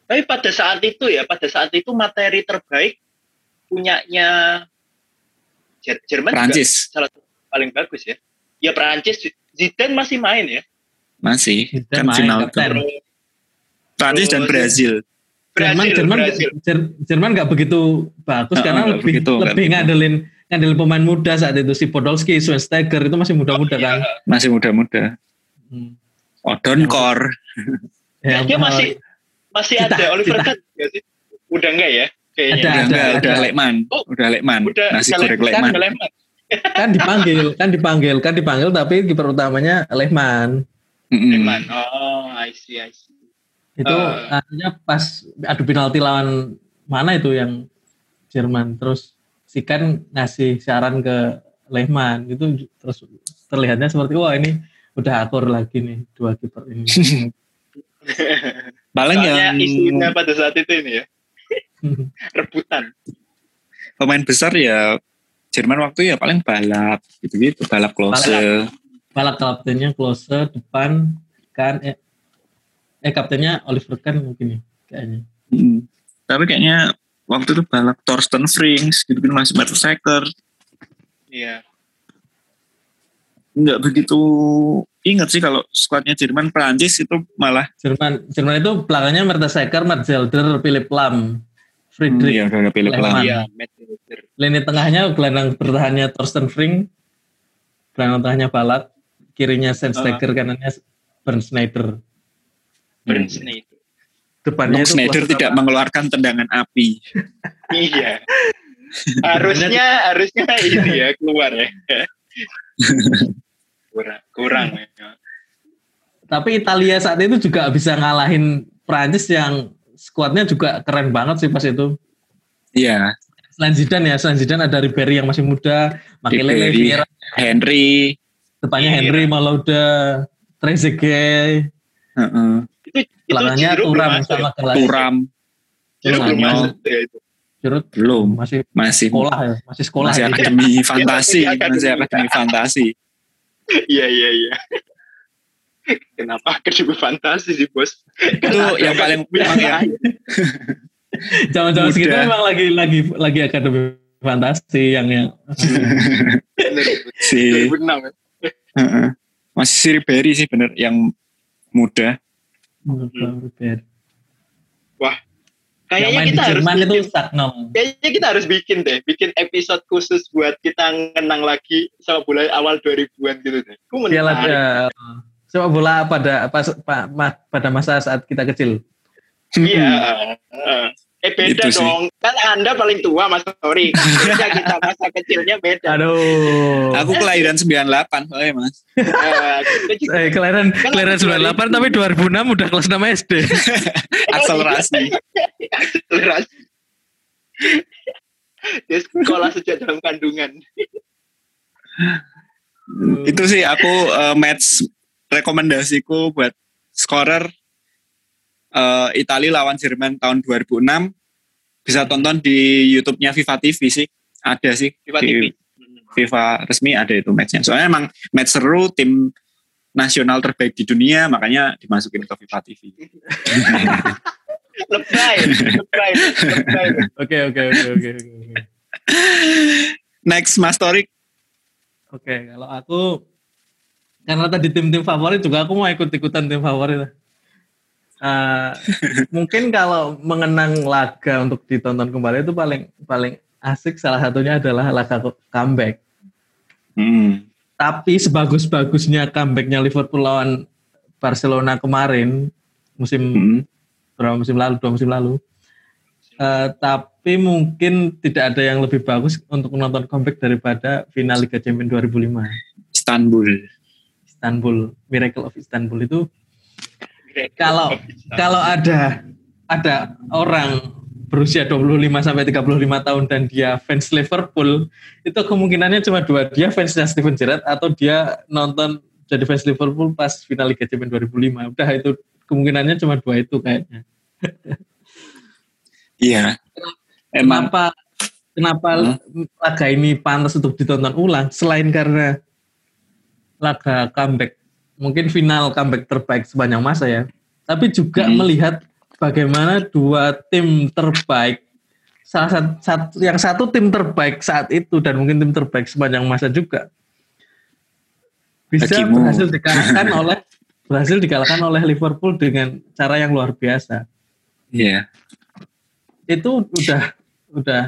Tapi pada saat itu ya, pada saat itu materi terbaik punyanya Jer- Jerman juga Prancis salah satu paling bagus ya. Ya Prancis, Zidane masih main ya. masih Zidane kan main, final tuh. Prancis dan Brazil. Jerman Brazil, Jerman Brazil. Jerman nggak begitu bagus Heeh, karena lebih begitu, lebih begitu. ngandelin ngandelin pemain muda saat itu si Podolski, Schweinsteiger itu masih muda-muda Oh, kan. iya. Masih muda-muda. Hmm. Odonkor. Ya, Dia eh, masih masih Kita- ada Oliver Kahn nggak sih? Udah enggak ya? Kayaknya. Ada, Udah ada, enggak, ada. udah Lekman. Oh, udah Lekman. Udah Nasi udah goreng Lehmann, Lekman. Kan dipanggil, kan dipanggil, kan dipanggil tapi kiper utamanya Lehmann. Mm-mm. Lehmann. Oh, I see, I see. Itu Eh. artinya pas adu penalti lawan mana itu yang Jerman terus si Kan ngasih saran ke Lehmann itu terus terlihatnya seperti wah ini udah akur lagi nih dua kiper ini. Paling yang isunya pada saat itu ini ya, rebutan. pemain besar ya Jerman waktu ya paling balap gitu-gitu, balap close. Balak kaptennya Klose depan kan eh, eh kaptennya Oliver Kahn mungkin ya kayaknya. Mm. Tapi kayaknya waktu itu balap Thorsten Frings gitu-gitu masih Mertesacker. Iya. Nggak begitu ingat sih kalau skuadnya Jerman Prancis itu malah Jerman Jerman itu belakangnya Mertesacker, Matt Zelder, Philip Lam, hmm, Friedrich. ya udah pilih Lehmann. pelan. Iya. Lini tengahnya gelandang bertahannya Thorsten Frink, gelandang tengahnya Balak, kirinya Sennsteiger, kanannya Bernd Schneider. Bernd Schneider. Depannya Schneider tidak sama- mengeluarkan tendangan api. Iya. harusnya harusnya ini ya keluar ya. kurang kurang ya. Tapi Italia saat itu juga bisa ngalahin Prancis yang skuadnya juga keren banget sih pas itu. Iya, Selain Zidane ya, selain Zidane ada Ribery yang masih muda, Makelele. Vieira, Henry, depannya. Henry, Malouda, Trezeguet, heeh, Itu itu belakangnya Turam sama? Kelas. Turam Giroud belum masuk ya itu. Giroud belum, masih masih sekolah ya, masih sekolah. masih ya. akademi fantasi, masih akademi. akademi fantasi. Iya iya iya. Kenapa kedua fantasi sih bos? Itu yang paling yang Zaman-zaman segitu memang lagi lagi lagi akademi fantasi yang yang si 2006 ya. heeh. masih si Ribery sih bener yang muda. Ribery. Yang Kayaknya kita harus Jerman itu bikin, Stagnom. kayaknya kita harus bikin deh, bikin episode khusus buat kita ngenang lagi sama bola awal 2000-an gitu deh. Aku Piala menarik. uh, sepak bola pada pas pa- ma- pada masa saat kita kecil. Iya. uh, episode beda Itu sih. dong. Kan Anda paling tua Mas Tori. Beda kita masa kecilnya beda. Aduh. Aku kelahiran 98, oh ya mas. Eh, juga- Eh, kelahiran Kan kelahiran aku 98 tapi 2006 udah kelas 6 SD. Akselerasi. Akselerasi. Dia sekolah sejak dalam kandungan. Itu sih aku eh, match rekomendasiku buat scorer eh, Italia lawan Jerman tahun 2006 bisa tonton di YouTube-nya Viva TV sih. Ada sih Viva di TV. FIFA resmi ada itu matchnya. Soalnya emang match seru tim nasional terbaik di dunia makanya dimasukin ke Viva TV. Lebay, lebay. Oke oke oke oke oke. Next Mas Torik. Oke, kalau aku karena tadi tim-tim favorit juga aku mau ikut-ikutan tim favorit. Eh, mungkin kalau mengenang laga untuk ditonton kembali itu paling paling asik salah satunya adalah laga comeback. Hmm. Tapi sebagus-bagusnya comebacknya Liverpool lawan Barcelona kemarin musim Hmm. berapa musim lalu dua musim lalu. Eh, tapi mungkin tidak ada yang lebih bagus untuk menonton comeback daripada final Liga Champions 2005. Istanbul. Istanbul, Miracle of Istanbul itu Kalau- kalau ada ada orang berusia 25 sampai 35 tahun dan dia fans Liverpool, itu kemungkinannya cuma dua, dia fansnya Steven Gerrard atau dia nonton jadi fans Liverpool pas final Liga Champions 2005. Udah itu kemungkinannya cuma dua itu kayaknya. Iya. Emang Kenapa kenapa laga ini pantas untuk ditonton ulang selain karena laga comeback mungkin final comeback terbaik sepanjang masa ya tapi juga Hmm. melihat bagaimana dua tim terbaik salah satu, satu yang satu tim terbaik saat itu dan mungkin tim terbaik sepanjang masa juga bisa Bagimu. berhasil dikalahkan oleh berhasil dikalahkan oleh Liverpool dengan cara yang luar biasa iya. itu udah udah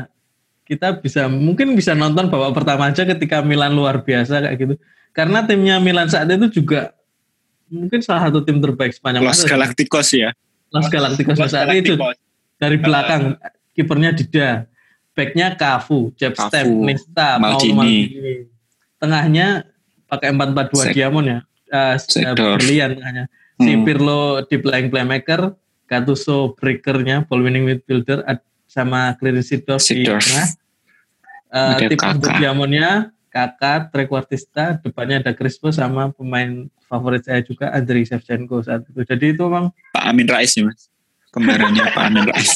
kita bisa mungkin bisa nonton babak pertama aja ketika Milan luar biasa kayak gitu karena timnya Milan saat itu juga mungkin salah satu tim terbaik sepanjang Los masa Galacticos ya. Los Galacticos Los saat itu dari belakang kipernya Dida backnya Cafu, Jeb Step, Nesta, Maldini. Maldini. tengahnya pakai 4-4-2 Sek- Diamond ya uh. Berlian tengahnya si Hmm. Pirlo di playing playmaker, Gattuso breakernya, ball winning midfielder, sama Clarence Seedorf di tengah. Uh, Ada tip Kakak. untuk Diamondnya, Kakak, trequartista, depannya ada Crispo sama pemain favorit saya juga Andriy Shevchenko saat itu. Jadi itu memang Pak Amin Rais ya mas. Kembarannya Pak Amin Rais.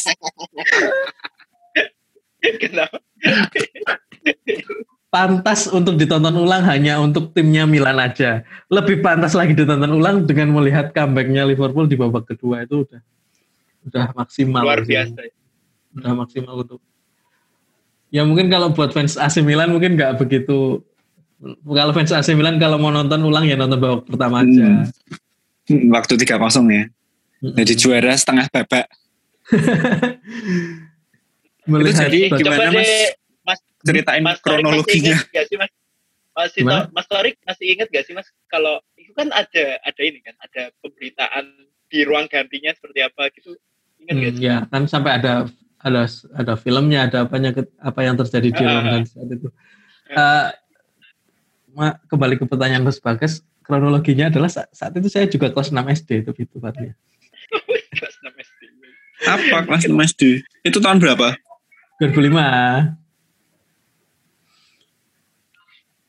Kenapa? pantas untuk ditonton ulang hanya untuk timnya Milan aja. Lebih pantas lagi ditonton ulang dengan melihat comebacknya Liverpool di babak kedua itu udah udah maksimal. Luar sih. biasa. Udah maksimal untuk. Ya mungkin kalau buat fans AC Milan mungkin nggak begitu. Kalau fans AC Milan kalau mau nonton ulang ya nonton babak pertama aja. Hmm. Waktu 3-0 ya. Mm-mm. Jadi juara setengah babak. melihat jadi bag- gimana, Mas? deh, Mas Ceritain Mas Torik kronologinya. Masih ingat gak sih Mas? Masih Mas Torik masih ingat gak sih Mas kalau itu kan ada ada ini kan ada pemberitaan di ruang gantinya seperti apa gitu. Ingat gak Hmm, sih? ya kan sampai ada ada ada filmnya ada apanya apa yang terjadi di Ah. ruang ganti saat itu. Eh, ma- kembali ke pertanyaan Mas Bagas, kronologinya adalah saat, saat itu saya juga kelas 6 SD itu gitu Fatnya. Kelas 6 SD. Apa kelas 6 SD? Itu tahun berapa? 2005.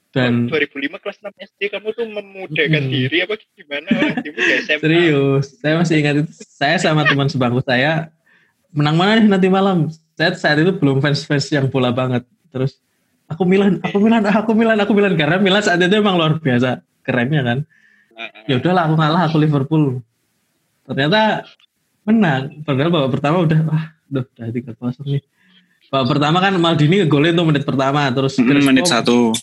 Dan 2005 kelas 6 SD kamu tuh memudahkan Hmm. diri apa gimana orang serius, saya masih ingat itu. Saya sama teman sebangku saya menang mana nih nanti malam. Saya saat itu belum fans-fans yang bola banget. Terus aku Milan, aku Milan, aku Milan, aku Milan karena Milan saat itu emang luar biasa kerennya kan. ya udahlah aku ngalah aku Liverpool ternyata menang padahal babak pertama udah wah udah udah tiga kosong nih babak pertama kan Maldini ngegolin tuh menit pertama terus Hmm, menit satu.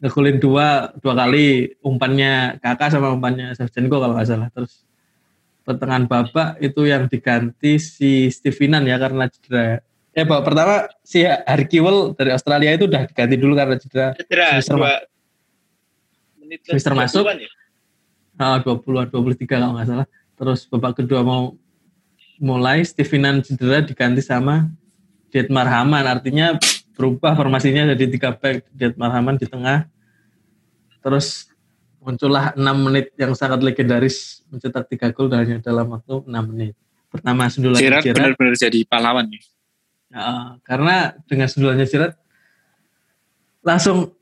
ngegolin dua dua kali umpannya kakak sama umpannya Shevchenko kalau nggak salah terus pertengahan babak itu yang diganti si Stevenan ya karena cedera ya babak pertama si Harry Kewell dari Australia itu udah diganti dulu karena cedera Cedera Semester dua menit Semester masuk. 20-an ya? Ah, 20-an, 23 kalau nggak salah. Terus babak kedua mau mulai Stevenan cedera diganti sama Dietmar Haman. Artinya berubah formasinya jadi tiga back Dietmar Haman di tengah. Terus muncullah 6 menit yang sangat legendaris mencetak tiga gol hanya dalam waktu 6 menit. Pertama sundulan Gerard benar-benar jadi pahlawan nih. Ya, karena dengan sundulannya Gerard langsung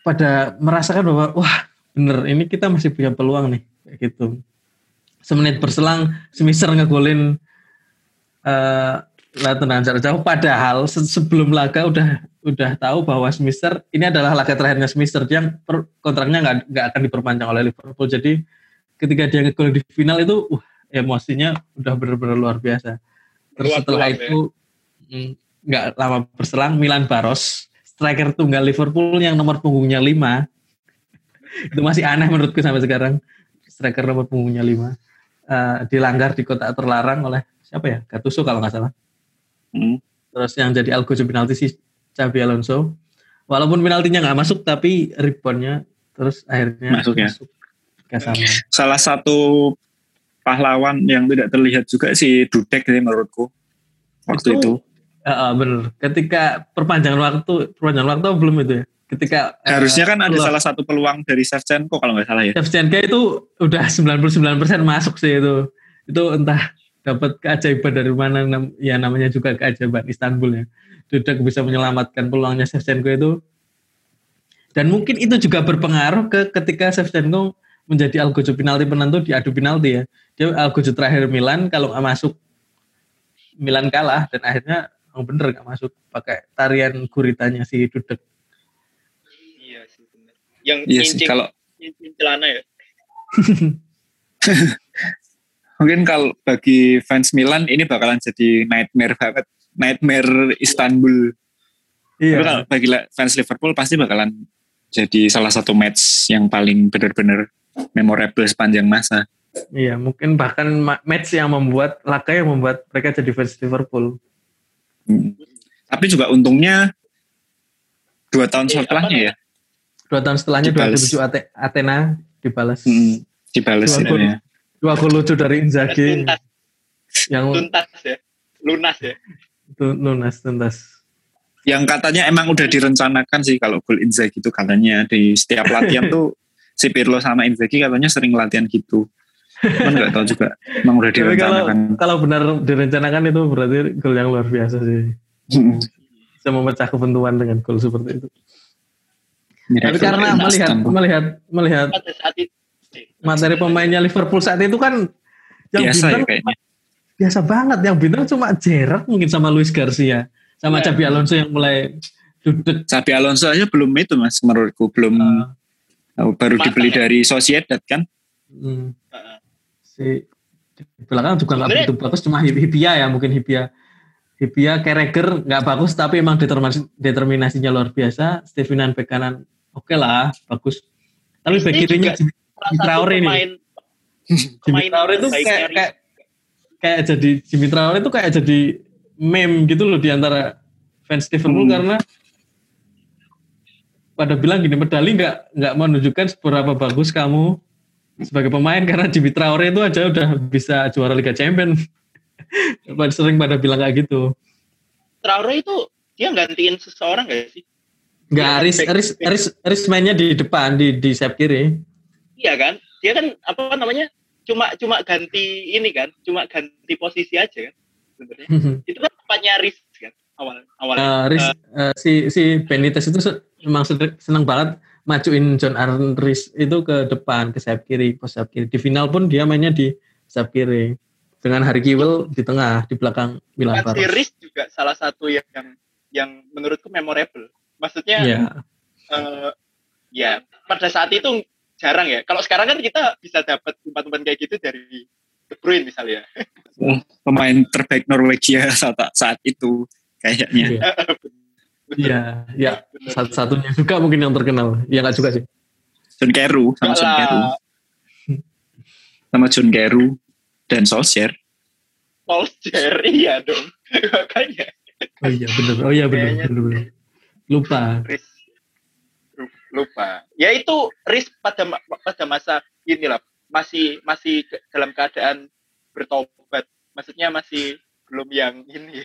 pada merasakan bahwa wah bener ini kita masih punya peluang nih kayak gitu semenit berselang semiser ngegolin uh, tendangan jarak jauh padahal se sebelum laga udah udah tahu bahwa Semister ini adalah laga terakhirnya Semister yang per, kontraknya nggak nggak akan diperpanjang oleh Liverpool jadi ketika dia ngegol di final itu uh, emosinya udah benar-benar luar biasa terus luar setelah luar, itu ya. mm, nggak ya. lama berselang Milan Baros striker tunggal Liverpool yang nomor punggungnya 5 itu masih aneh menurutku sampai sekarang striker nomor punggungnya 5 uh, dilanggar di kotak terlarang oleh siapa ya Gattuso kalau nggak salah. Hmm. Terus yang jadi algojo penalti si Xabi Alonso. Walaupun penaltinya nggak masuk tapi reboundnya terus akhirnya masuk ya. Masuk Salah satu pahlawan yang tidak terlihat juga si Dudek sih menurutku waktu itu. itu. Uh, bener. Ketika perpanjangan waktu, perpanjangan waktu belum itu ya? ketika harusnya kan ada salah satu peluang dari Shevchenko kalau nggak salah ya. Shevchenko itu udah 99% masuk sih itu. Itu entah dapat keajaiban dari mana ya namanya juga keajaiban Istanbul ya. Sudah bisa menyelamatkan peluangnya Shevchenko itu. Dan mungkin itu juga berpengaruh ke ketika Shevchenko menjadi algojo penalti penentu di adu penalti ya. Dia algojo terakhir Milan kalau nggak masuk Milan kalah dan akhirnya oh bener nggak masuk pakai tarian guritanya si Dudek yang iya sih, kalau celana ya. Mungkin kalau bagi fans Milan ini bakalan jadi nightmare banget, nightmare Istanbul. Iya. Tapi kalau bagi fans Liverpool pasti bakalan jadi salah satu match yang paling benar-benar memorable sepanjang masa. Iya, mungkin bahkan match yang membuat laga yang membuat mereka jadi fans Liverpool. Hmm. Tapi juga untungnya dua tahun eh, setelahnya ya dua tahun setelahnya dua 2007 Ate Athena dibalas hmm, dibalas dua gol, ya. dua gol lucu dari Inzaghi tuntas. yang tuntas ya lunas ya itu lunas tuntas yang katanya emang udah direncanakan sih kalau gol Inzaghi itu katanya di setiap latihan tuh si Pirlo sama Inzaghi katanya sering latihan gitu. Cuman nggak tahu juga emang udah direncanakan kalau, kalau benar direncanakan itu berarti gol yang luar biasa sih. Bisa memecah kebentuan dengan gol seperti itu. Tapi karena melihat melihat melihat materi pemainnya Liverpool saat itu kan yang biasa bintang, ya kayaknya. Biasa banget yang bintang cuma Gerrard mungkin sama Luis Garcia sama ya. Xabi Alonso yang mulai duduk. Xabi Alonso aja belum itu mas menurutku belum uh, baru dibeli ya. dari Sociedad kan. Hmm. Uh. Si di belakang juga nggak begitu bagus cuma Hipia ya mungkin Hipia Hipia Carragher nggak bagus tapi emang determinasi, determinasinya luar biasa Stevenan bek kanan oke okay lah bagus tapi bek kirinya Jimmy Traore ini Jimmy Traore itu kayak, kayak kayak jadi Jimmy Traore itu kayak jadi meme gitu loh di antara fans Liverpool hmm. karena pada bilang gini medali nggak nggak menunjukkan seberapa bagus kamu sebagai pemain karena Jimmy Traore itu aja udah bisa juara Liga Champions sering pada bilang kayak gitu Traore itu dia gantiin seseorang gak sih Enggak, Aris, Aris, Aris, Aris mainnya di depan di di sayap kiri. Iya kan? Dia kan apa namanya? Cuma cuma ganti ini kan, cuma ganti posisi aja kan sebenarnya. itu kan tempatnya Aris kan awal awal. Uh, Aris, uh, uh, si si Benitez itu memang senang banget majuin John Aris itu ke depan ke sayap kiri, ke sayap kiri. Di final pun dia mainnya di sayap kiri dengan Harry Kewell di tengah di belakang Milan Aris juga salah satu yang yang menurutku memorable Maksudnya yeah. Iya. uh, ya pada saat itu jarang ya. Kalau sekarang kan kita bisa dapat umpan-umpan kayak gitu dari De Bruyne misalnya. Oh, pemain terbaik Norwegia saat saat itu kayaknya. Iya, ya satu-satunya juga mungkin yang terkenal. Ya nggak juga sih. John Carew sama John Carew. Sama John Carew dan Solskjaer. Solskjaer iya dong. Makanya. Oh iya benar. Oh iya benar. Lupa. Lupa. Ya itu risk pada pada masa inilah masih masih dalam keadaan bertobat maksudnya masih belum yang ini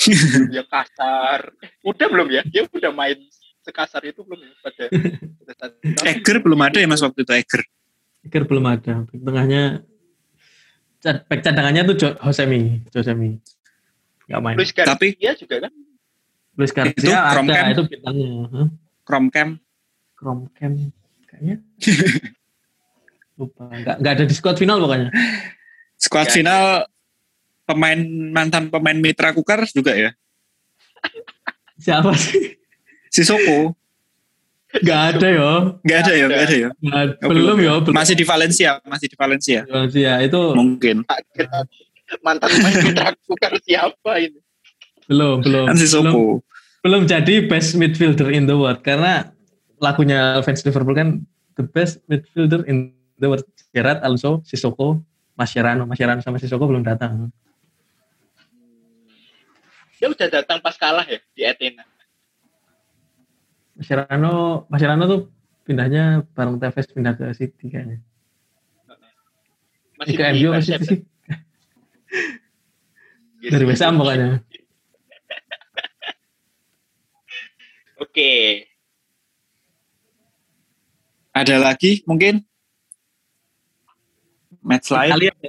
belum yang kasar Eh, udah belum ya dia udah main sekasar itu belum ya pada, pada saat itu. Eger belum ada ya mas waktu itu Eger. Pikir belum ada. Back tengahnya back cadangannya tuh Jo- Josemi, Josemi. Enggak main. Luis Garcia Tapi- juga kan Luis Itu Garcia Chrome ada Cam. itu bintangnya. Chrome Cam. Chrome Cam kayaknya. Lupa. Enggak enggak ada di squad final pokoknya. Squad Ya, final pemain mantan pemain Mitra Kukar juga ya. Siapa sih? Sisoko. Enggak ada yo. Nggak ada ya, nggak ada ya. Nggak- Oh, belum yo, belum. Masih di Valencia, masih di Valencia. Valencia itu Mungkin. mantan pemain mitra bukan siapa ini belum belum Kan belum, Sisoko. belum jadi best midfielder in the world karena lagunya fans Liverpool kan the best midfielder in the world Gerrard, Alonso, Sissoko, Mascherano, Mascherano sama Sissoko belum datang. dia udah datang pas kalah ya di Athena Mascherano, Mascherano tuh pindahnya bareng Tevez pindah ke City kayaknya. masih Ke di MU City sih. Dari West Ham pokoknya. oke Ada lagi mungkin match lain. Kali ada,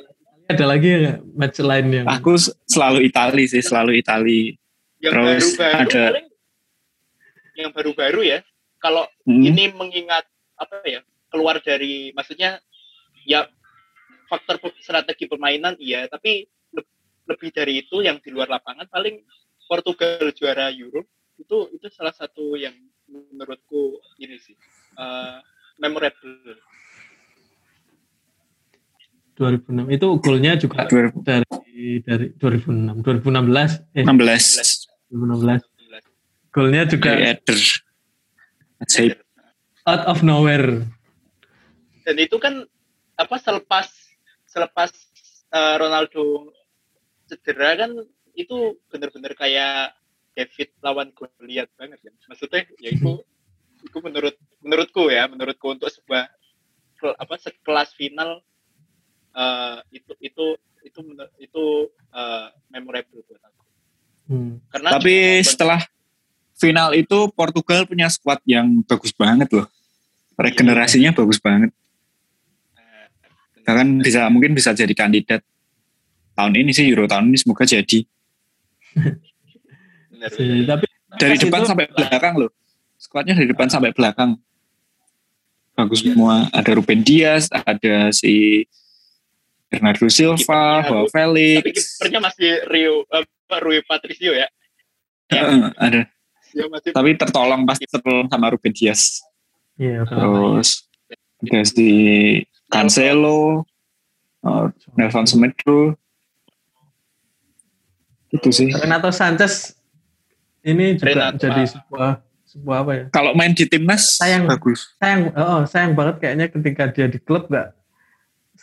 ada lagi ya match lain yang Aku selalu Itali sih, selalu Itali. yang Terus baru-baru ada- paling- yang baru-baru ya kalau Hmm. ini mengingat apa ya keluar dari maksudnya ya faktor strategi permainan iya tapi le- lebih dari itu yang di luar lapangan paling Portugal juara Euro itu itu salah satu yang menurutku ini sih eh, memorable. 2006 itu golnya juga 2016. dari dari 2006 2016 eh 2016 golnya juga Eder. Out of nowhere. Dan itu kan apa selepas selepas eh, Ronaldo cedera kan itu benar-benar kayak David lawan Goliath banget kan. Maksudnya ya itu menurut menurutku ya menurutku untuk sebuah apa sekelas final eh, itu itu itu menur- itu eh, memorable buat aku Hmm. karena Tapi setelah final itu Portugal punya squad yang bagus banget loh. Regenerasinya bagus banget. eh, Bahkan bisa mungkin bisa jadi kandidat tahun ini sih Euro tahun ini semoga jadi. benar, Si- tapi Dari depan itu- sampai belakang loh. Squadnya dari depan sampai belakang. Bagus semua. Ada Ruben Dias, ada si Bernardo Silva, Kipernya, Joao tapi Felix. kipernya masih Rio apa Rui Patricio ya Heeh, ada. dia masih Tapi tertolong pasti tertolong sama Ruben Dias. kenapa? Terus ada si Cancelo, oh, Nelson Semedo. Itu sih. Renato Sanchez ini juga Renato. jadi sebuah sebuah apa ya Kalau main di timnas Sayang. bagus. sayang oh sayang banget kayaknya ketika dia di klub nggak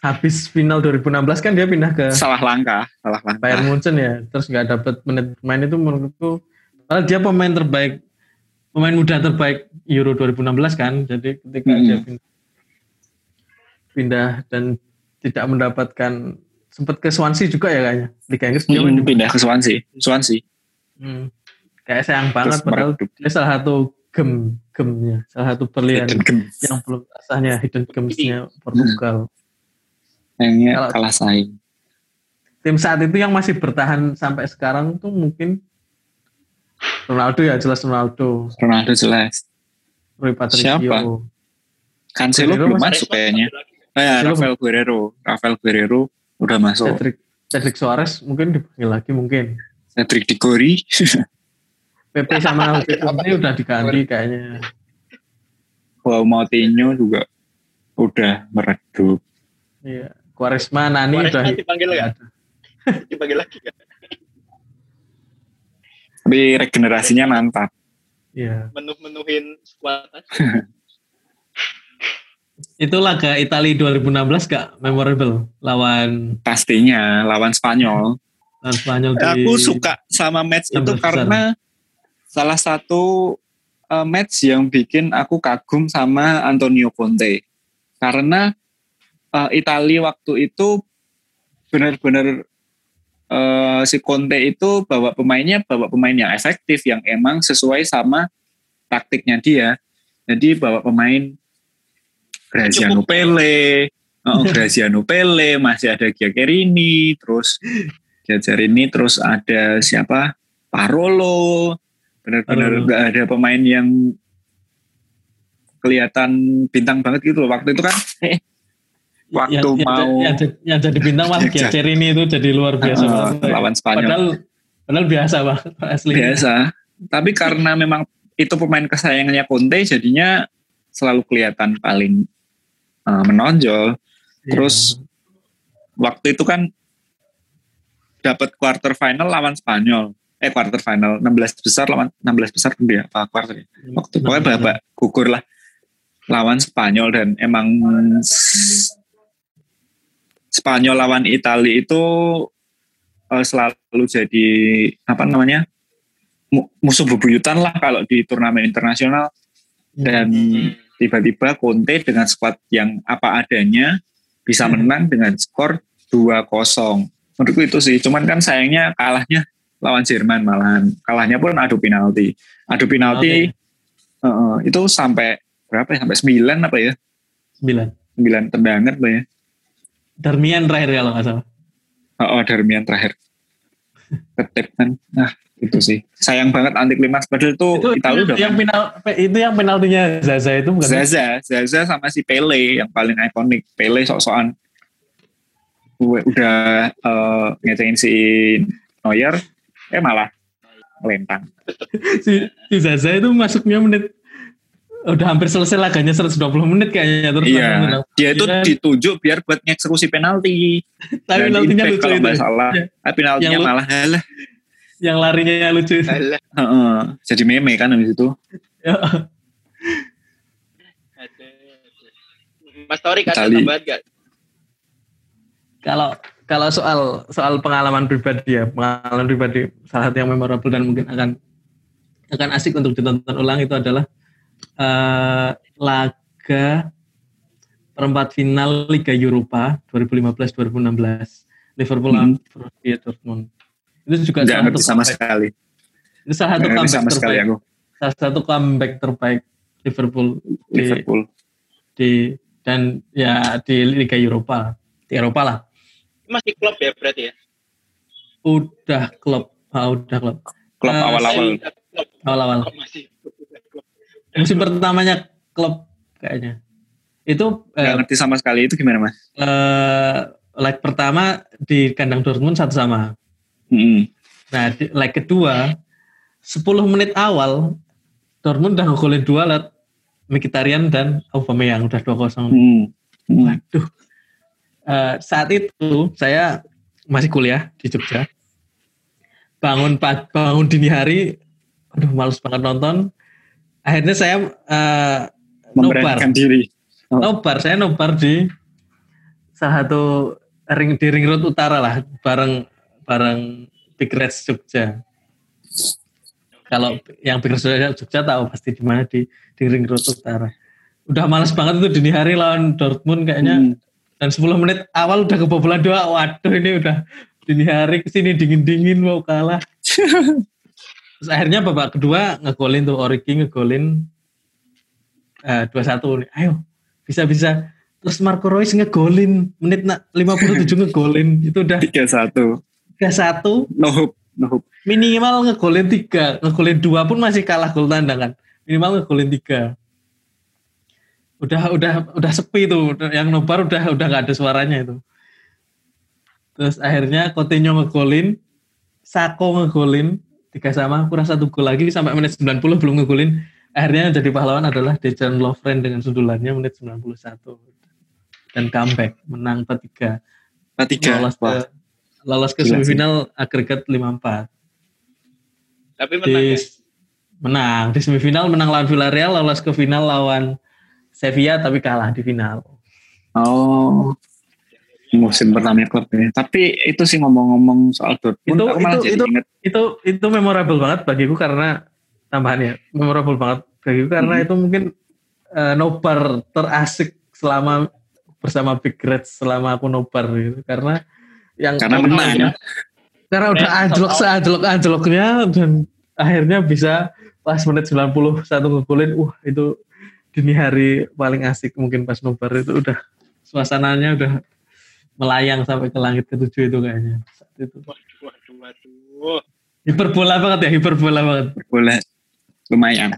habis final 2016 kan dia pindah ke Salah langkah, salah langkah. Bayern Munchen ya terus nggak dapet menit main itu menurutku padahal dia pemain terbaik pemain muda terbaik Euro 2016 kan jadi ketika Hmm. dia pindah, pindah dan tidak mendapatkan sempat ke Swansea juga ya kayaknya Liga Inggris dia main Hmm, pindah ke Swansea. Swansea. Hmm. Kayak sayang banget Terus padahal meredup. dia salah satu gem gemnya salah satu berlian yang belum rasanya hidden gemsnya Portugal Kayaknya Kalau- kalah saing. tim saat itu yang masih bertahan sampai sekarang tuh mungkin Ronaldo ya jelas Ronaldo Ronaldo jelas. Rui Patricio Siapa? Cancelo belum masuk kayaknya. Eh, Cancelo Rafael Guerrero. Rafael Guerrero udah masuk. Cedric Cedric Suarez mungkin dipanggil lagi mungkin Cedric Diggory. PP sama Conte udah diganti kayaknya Wow, Moutinho juga udah meredup. iya Quaresma Nani Quaresma udah dipanggil ada. dipanggil lagi kan Tapi regenerasinya mantap. iya menuh-menuhin squad aja. itu laga Italia 2016 gak memorable lawan Pastinya lawan Spanyol. lawan Spanyol di Aku suka sama match itu 16 besar. Salah satu uh, match yang bikin aku kagum sama Antonio Conte. Karena uh, Italia waktu itu benar-benar uh, si Conte itu bawa pemainnya bawa pemain yang efektif yang emang sesuai sama taktiknya dia. Jadi bawa pemain Graziano Cukup. Pele, oh, Graziano Pele, masih ada Giacherini, terus Giacherini, terus ada siapa? Parolo. Benar-benar nggak ada pemain yang kelihatan bintang banget gitu loh. Waktu itu kan waktu yang, yang- mau yang, jadi- yang jadi bintang malah Yang Gecer ini itu jadi luar biasa uh, banget. lawan Spanyol. Padahal padahal biasa banget asli. biasa. Tapi karena memang itu pemain kesayangannya Conte, jadinya selalu kelihatan paling uh, menonjol. Iya. Terus waktu itu kan dapat quarter final lawan Spanyol. Eh quarter final 16 besar lawan 16 besar dia apa quarter ya? Waktu Iya. pokoknya babak gugur lah lawan Spanyol dan emang Spanyol lawan Italia itu eh, selalu jadi apa namanya mu- musuh bebuyutan lah kalau di turnamen internasional dan Hmm. tiba-tiba Conte dengan skuad yang apa adanya bisa Hmm. menang dengan skor 2-0. Menurutku itu sih, cuman kan sayangnya kalahnya lawan Jerman malahan. Kalahnya pun adu penalti. Adu penalti eh, itu sampai berapa ya? Sampai 9 apa ya? Sembilan. 9 tendangan apa ya? Darmian terakhir kalau nggak salah. Oh, oh Darmian terakhir. Ketip kan. Nah, itu sih. Sayang banget anti klimaks padahal itu, Itu, Italia udah yang final itu yang penaltinya Zaza itu bukan? Zaza, Zaza sama si Pele yang paling ikonik. Pele sok-sokan udah eh, ngecengin si Neuer, eh malah melentang. si, si Zaza itu masuknya menit udah hampir selesai laganya 120 menit kayaknya terus Iya, menang. dia itu Iya kan? ditunjuk biar buat ngeksekusi penalti. tapi penaltinya lucu kalau itu salah. Iya. Tapi penaltinya Yang malah halah. yang larinya lucu itu Alah. Heeh, jadi meme kan habis itu. Ya. Ada. Mas Tori kasih tambahan gak? kalau kalau soal soal pengalaman pribadi ya pengalaman pribadi salah satu yang memorable dan mungkin akan akan asik untuk ditonton ulang itu adalah eh, laga perempat final Liga Eropa 2015-2016 Liverpool lawan Borussia Dortmund. Itu juga Nggak salah sama comeback, sekali. itu salah satu comeback sama sekali terbaik. aku. salah satu comeback terbaik Liverpool di, Liverpool. di dan ya di Liga Eropa di Eropa lah Masih klub ya berarti ya? udah klub ah, udah klub Klub Eh, awal-awal. Awal-awal klub? musim pertamanya klub kayaknya itu Nggak eh, ngerti sama sekali itu gimana mas? eh, leg pertama di kandang Dortmund satu sama Hmm. nah di leg kedua 10 menit awal Dortmund udah ngegolin dua lewat Mkhitaryan dan Aubameyang udah 2-0 Hmm. Hmm. Waduh. Eh, saat itu saya masih kuliah di Jogja. Bangun bangun dini hari, aduh males banget nonton. Akhirnya saya eh, nobar, diri. Oh. nobar. Saya nobar di salah satu ring di ring road utara lah, bareng bareng Big Reds Jogja. Kalau yang Big Reds Jogja, Jogja tahu pasti di mana di di ring road utara. Udah males banget itu dini hari lawan Dortmund kayaknya Hmm. Dan 10 menit awal udah kebobolan dua waduh ini udah dini hari ke sini dingin-dingin mau kalah. Terus akhirnya babak kedua ngegolin tuh Origi ngegolin eh, 2-1 nih. Ayo bisa-bisa. Terus Marco Reus ngegolin menit na- 57 ngegolin. Itu udah 3-1. 3-1 No hope. No hope. minimal ngegolin 3 ngegolin 2 pun masih kalah gol tandang kan. Minimal ngegolin 3 udah udah udah sepi tuh. Yang nobar udah udah nggak ada suaranya itu. Terus akhirnya Coutinho ngegolin Sako ngegolin tiga sama kurang satu gol lagi sampai menit 90 belum ngegolin. Akhirnya yang jadi pahlawan adalah Dejan Lovren dengan sundulannya menit 91 dan comeback menang 4-3 Tiga. lolos ke lolos ke semifinal agregat 5-4 Tapi menang di ya? menang. Di semifinal menang lawan Villarreal lolos ke final lawan Sevilla tapi kalah di final Oh. Musim pertama klub ya. Tapi itu sih ngomong-ngomong soal Dortmund, Itu- aku malah itu- jadi itu- inget. itu itu memorable banget bagiku karena tambahannya memorable banget bagiku karena Mhm. itu mungkin eh, nobar terasik selama bersama Big Reds selama aku nobar gitu karena yang Karena menang. Karena udah Eh, anjlok seanjlok anjloknya dan akhirnya bisa pas menit 90 satu ngegolin, wah itu dini hari paling asik mungkin pas nobar itu udah suasananya udah melayang sampai ke langit ketujuh itu kayaknya. Saat itu. Waduh, waduh, waduh. Hiperbola banget ya, hiperbola banget. boleh lumayan.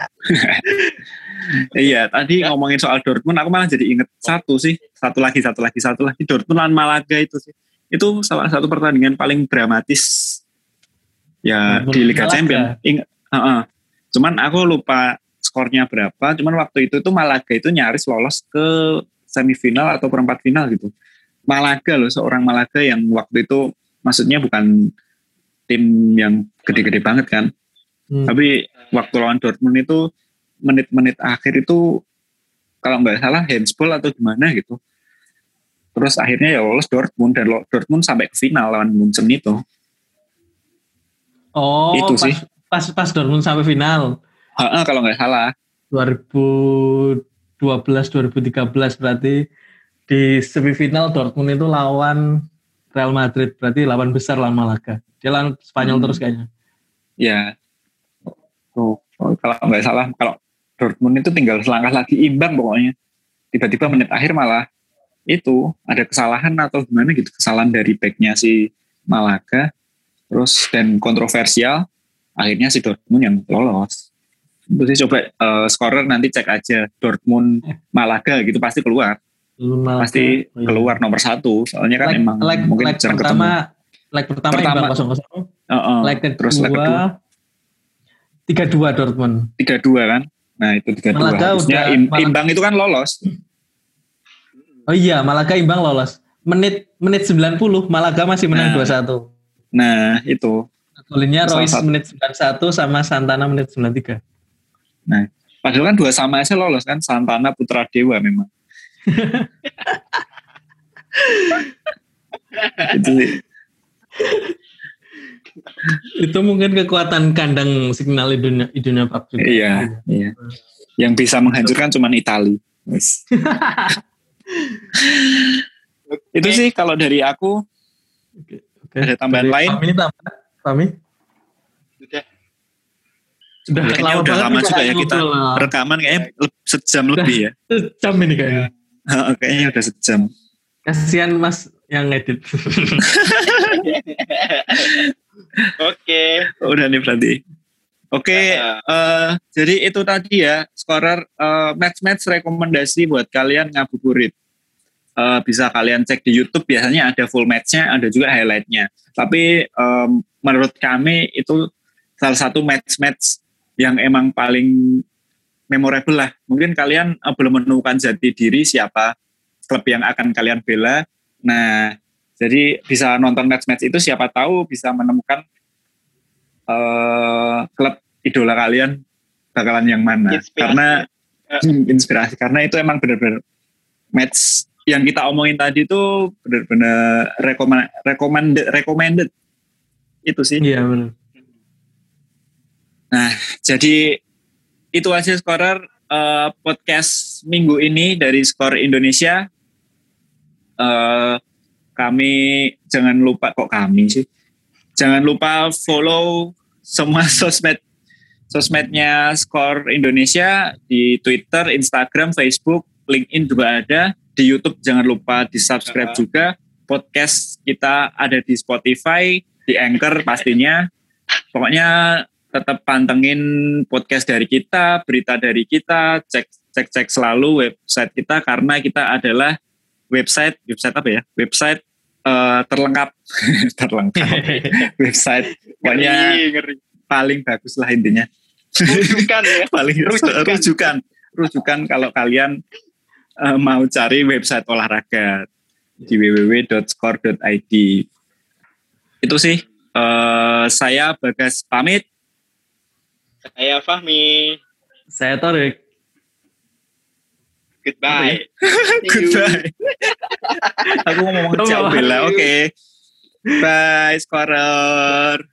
iya, tadi ngomongin soal Dortmund, aku malah jadi inget satu sih, satu lagi, satu lagi, satu lagi Dortmund lawan Malaga itu sih. Itu salah satu pertandingan paling dramatis ya Dortmund di Liga Malaga. Champions. Ingat, Heeh. cuman aku lupa skornya berapa. Cuman waktu itu tuh Malaga itu nyaris lolos ke semifinal atau perempat final gitu. Malaga loh, seorang Malaga yang waktu itu maksudnya bukan tim yang gede-gede banget kan. Hmm. Tapi waktu lawan Dortmund itu menit-menit akhir itu kalau nggak salah handsball atau gimana gitu. Terus akhirnya ya lolos Dortmund dan Dortmund sampai ke final lawan Munchen itu. Oh, Itu pas, sih. pas pas Dortmund sampai final Heeh, kalau nggak salah. 2012 2013 berarti di semifinal Dortmund itu lawan Real Madrid berarti lawan besar lawan Malaga. Dia lawan Spanyol Hmm. terus kayaknya. Ya. Tuh, oh, kalau nggak salah kalau Dortmund itu tinggal selangkah lagi imbang pokoknya. Tiba-tiba menit akhir malah itu ada kesalahan atau gimana gitu kesalahan dari backnya si Malaga terus dan kontroversial akhirnya si Dortmund yang lolos itu sih coba eh, scorer nanti cek aja Dortmund Malaga gitu pasti keluar Malaga. pasti Oh, iya. keluar nomor satu soalnya kan leg, emang leg, mungkin leg pertama ketemu leg pertama, Pertama. kosong kosong. Heeh. leg kedua, terus leg kedua tiga dua Dortmund. tiga dua kan nah itu tiga dua Malaga harusnya udah- im- Malaga- imbang itu kan lolos Oh iya, Malaga imbang lolos. Menit menit 90 Malaga masih menang Nah. 2-1. nah itu Golinnya Salah Royce satu. menit 91 sama Santana menit 93. Padahal kan dua sama aja lolos kan Santana Putra Dewa memang. itu sih. Itu mungkin kekuatan kandang signal Idunia, Idunia Park juga. Iya, iya. Yang bisa menghancurkan cuma Itali. Itu sih kalau dari aku Oke. Ada tambahan Dari lain? Ini tambah. Udah. Sudah kayaknya lama udah lama juga ya kita ngobrol. rekaman kayaknya sejam lebih ya. Sejam ini kayaknya. kayaknya udah sejam. Kasihan Mas yang ngedit. Oke. Udah nih berarti. Oke, Nah, eh, jadi itu tadi ya scorer eh, match-match rekomendasi buat kalian ngabuburit. Eh, bisa kalian cek di YouTube biasanya ada full match-nya, ada juga highlight-nya. Tapi em, menurut kami itu salah satu match-match yang emang paling memorable lah. Mungkin kalian eh, belum menemukan jati diri siapa klub yang akan kalian bela. Nah, jadi bisa nonton match-match itu siapa tahu bisa menemukan eh, klub idola kalian bakalan yang mana. Inspirasi. Karena. Hmm, inspirasi karena itu emang benar-benar match yang kita omongin tadi itu benar-benar recommend, recommended recommended itu sih. Iya benar. Jadi itu aja scorer eh, podcast minggu ini dari skor Indonesia. Eh, kami jangan lupa kok kami sih. Jangan lupa follow semua sosmed sosmednya skor Indonesia di Twitter, Instagram, Facebook, LinkedIn juga ada. Di YouTube jangan lupa di subscribe Uh-huh. juga. Podcast kita ada di Spotify, di Anchor pastinya. Pokoknya tetap pantengin podcast dari kita, berita dari kita, cek cek cek selalu website kita karena kita adalah website website apa ya? Website eh, terlengkap. Terlengkap. Website pokoknya paling bagus lah intinya. Rujukan ya. paling Rujukan. rujukan. Rujukan kalau kalian eh, mau cari website olahraga di www.score.id itu sih eh, saya Bagas pamit Saya Fahmi. Saya Torik. Goodbye. You. Goodbye. Aku ngomong bye. bela. Oke. Bye, scorer.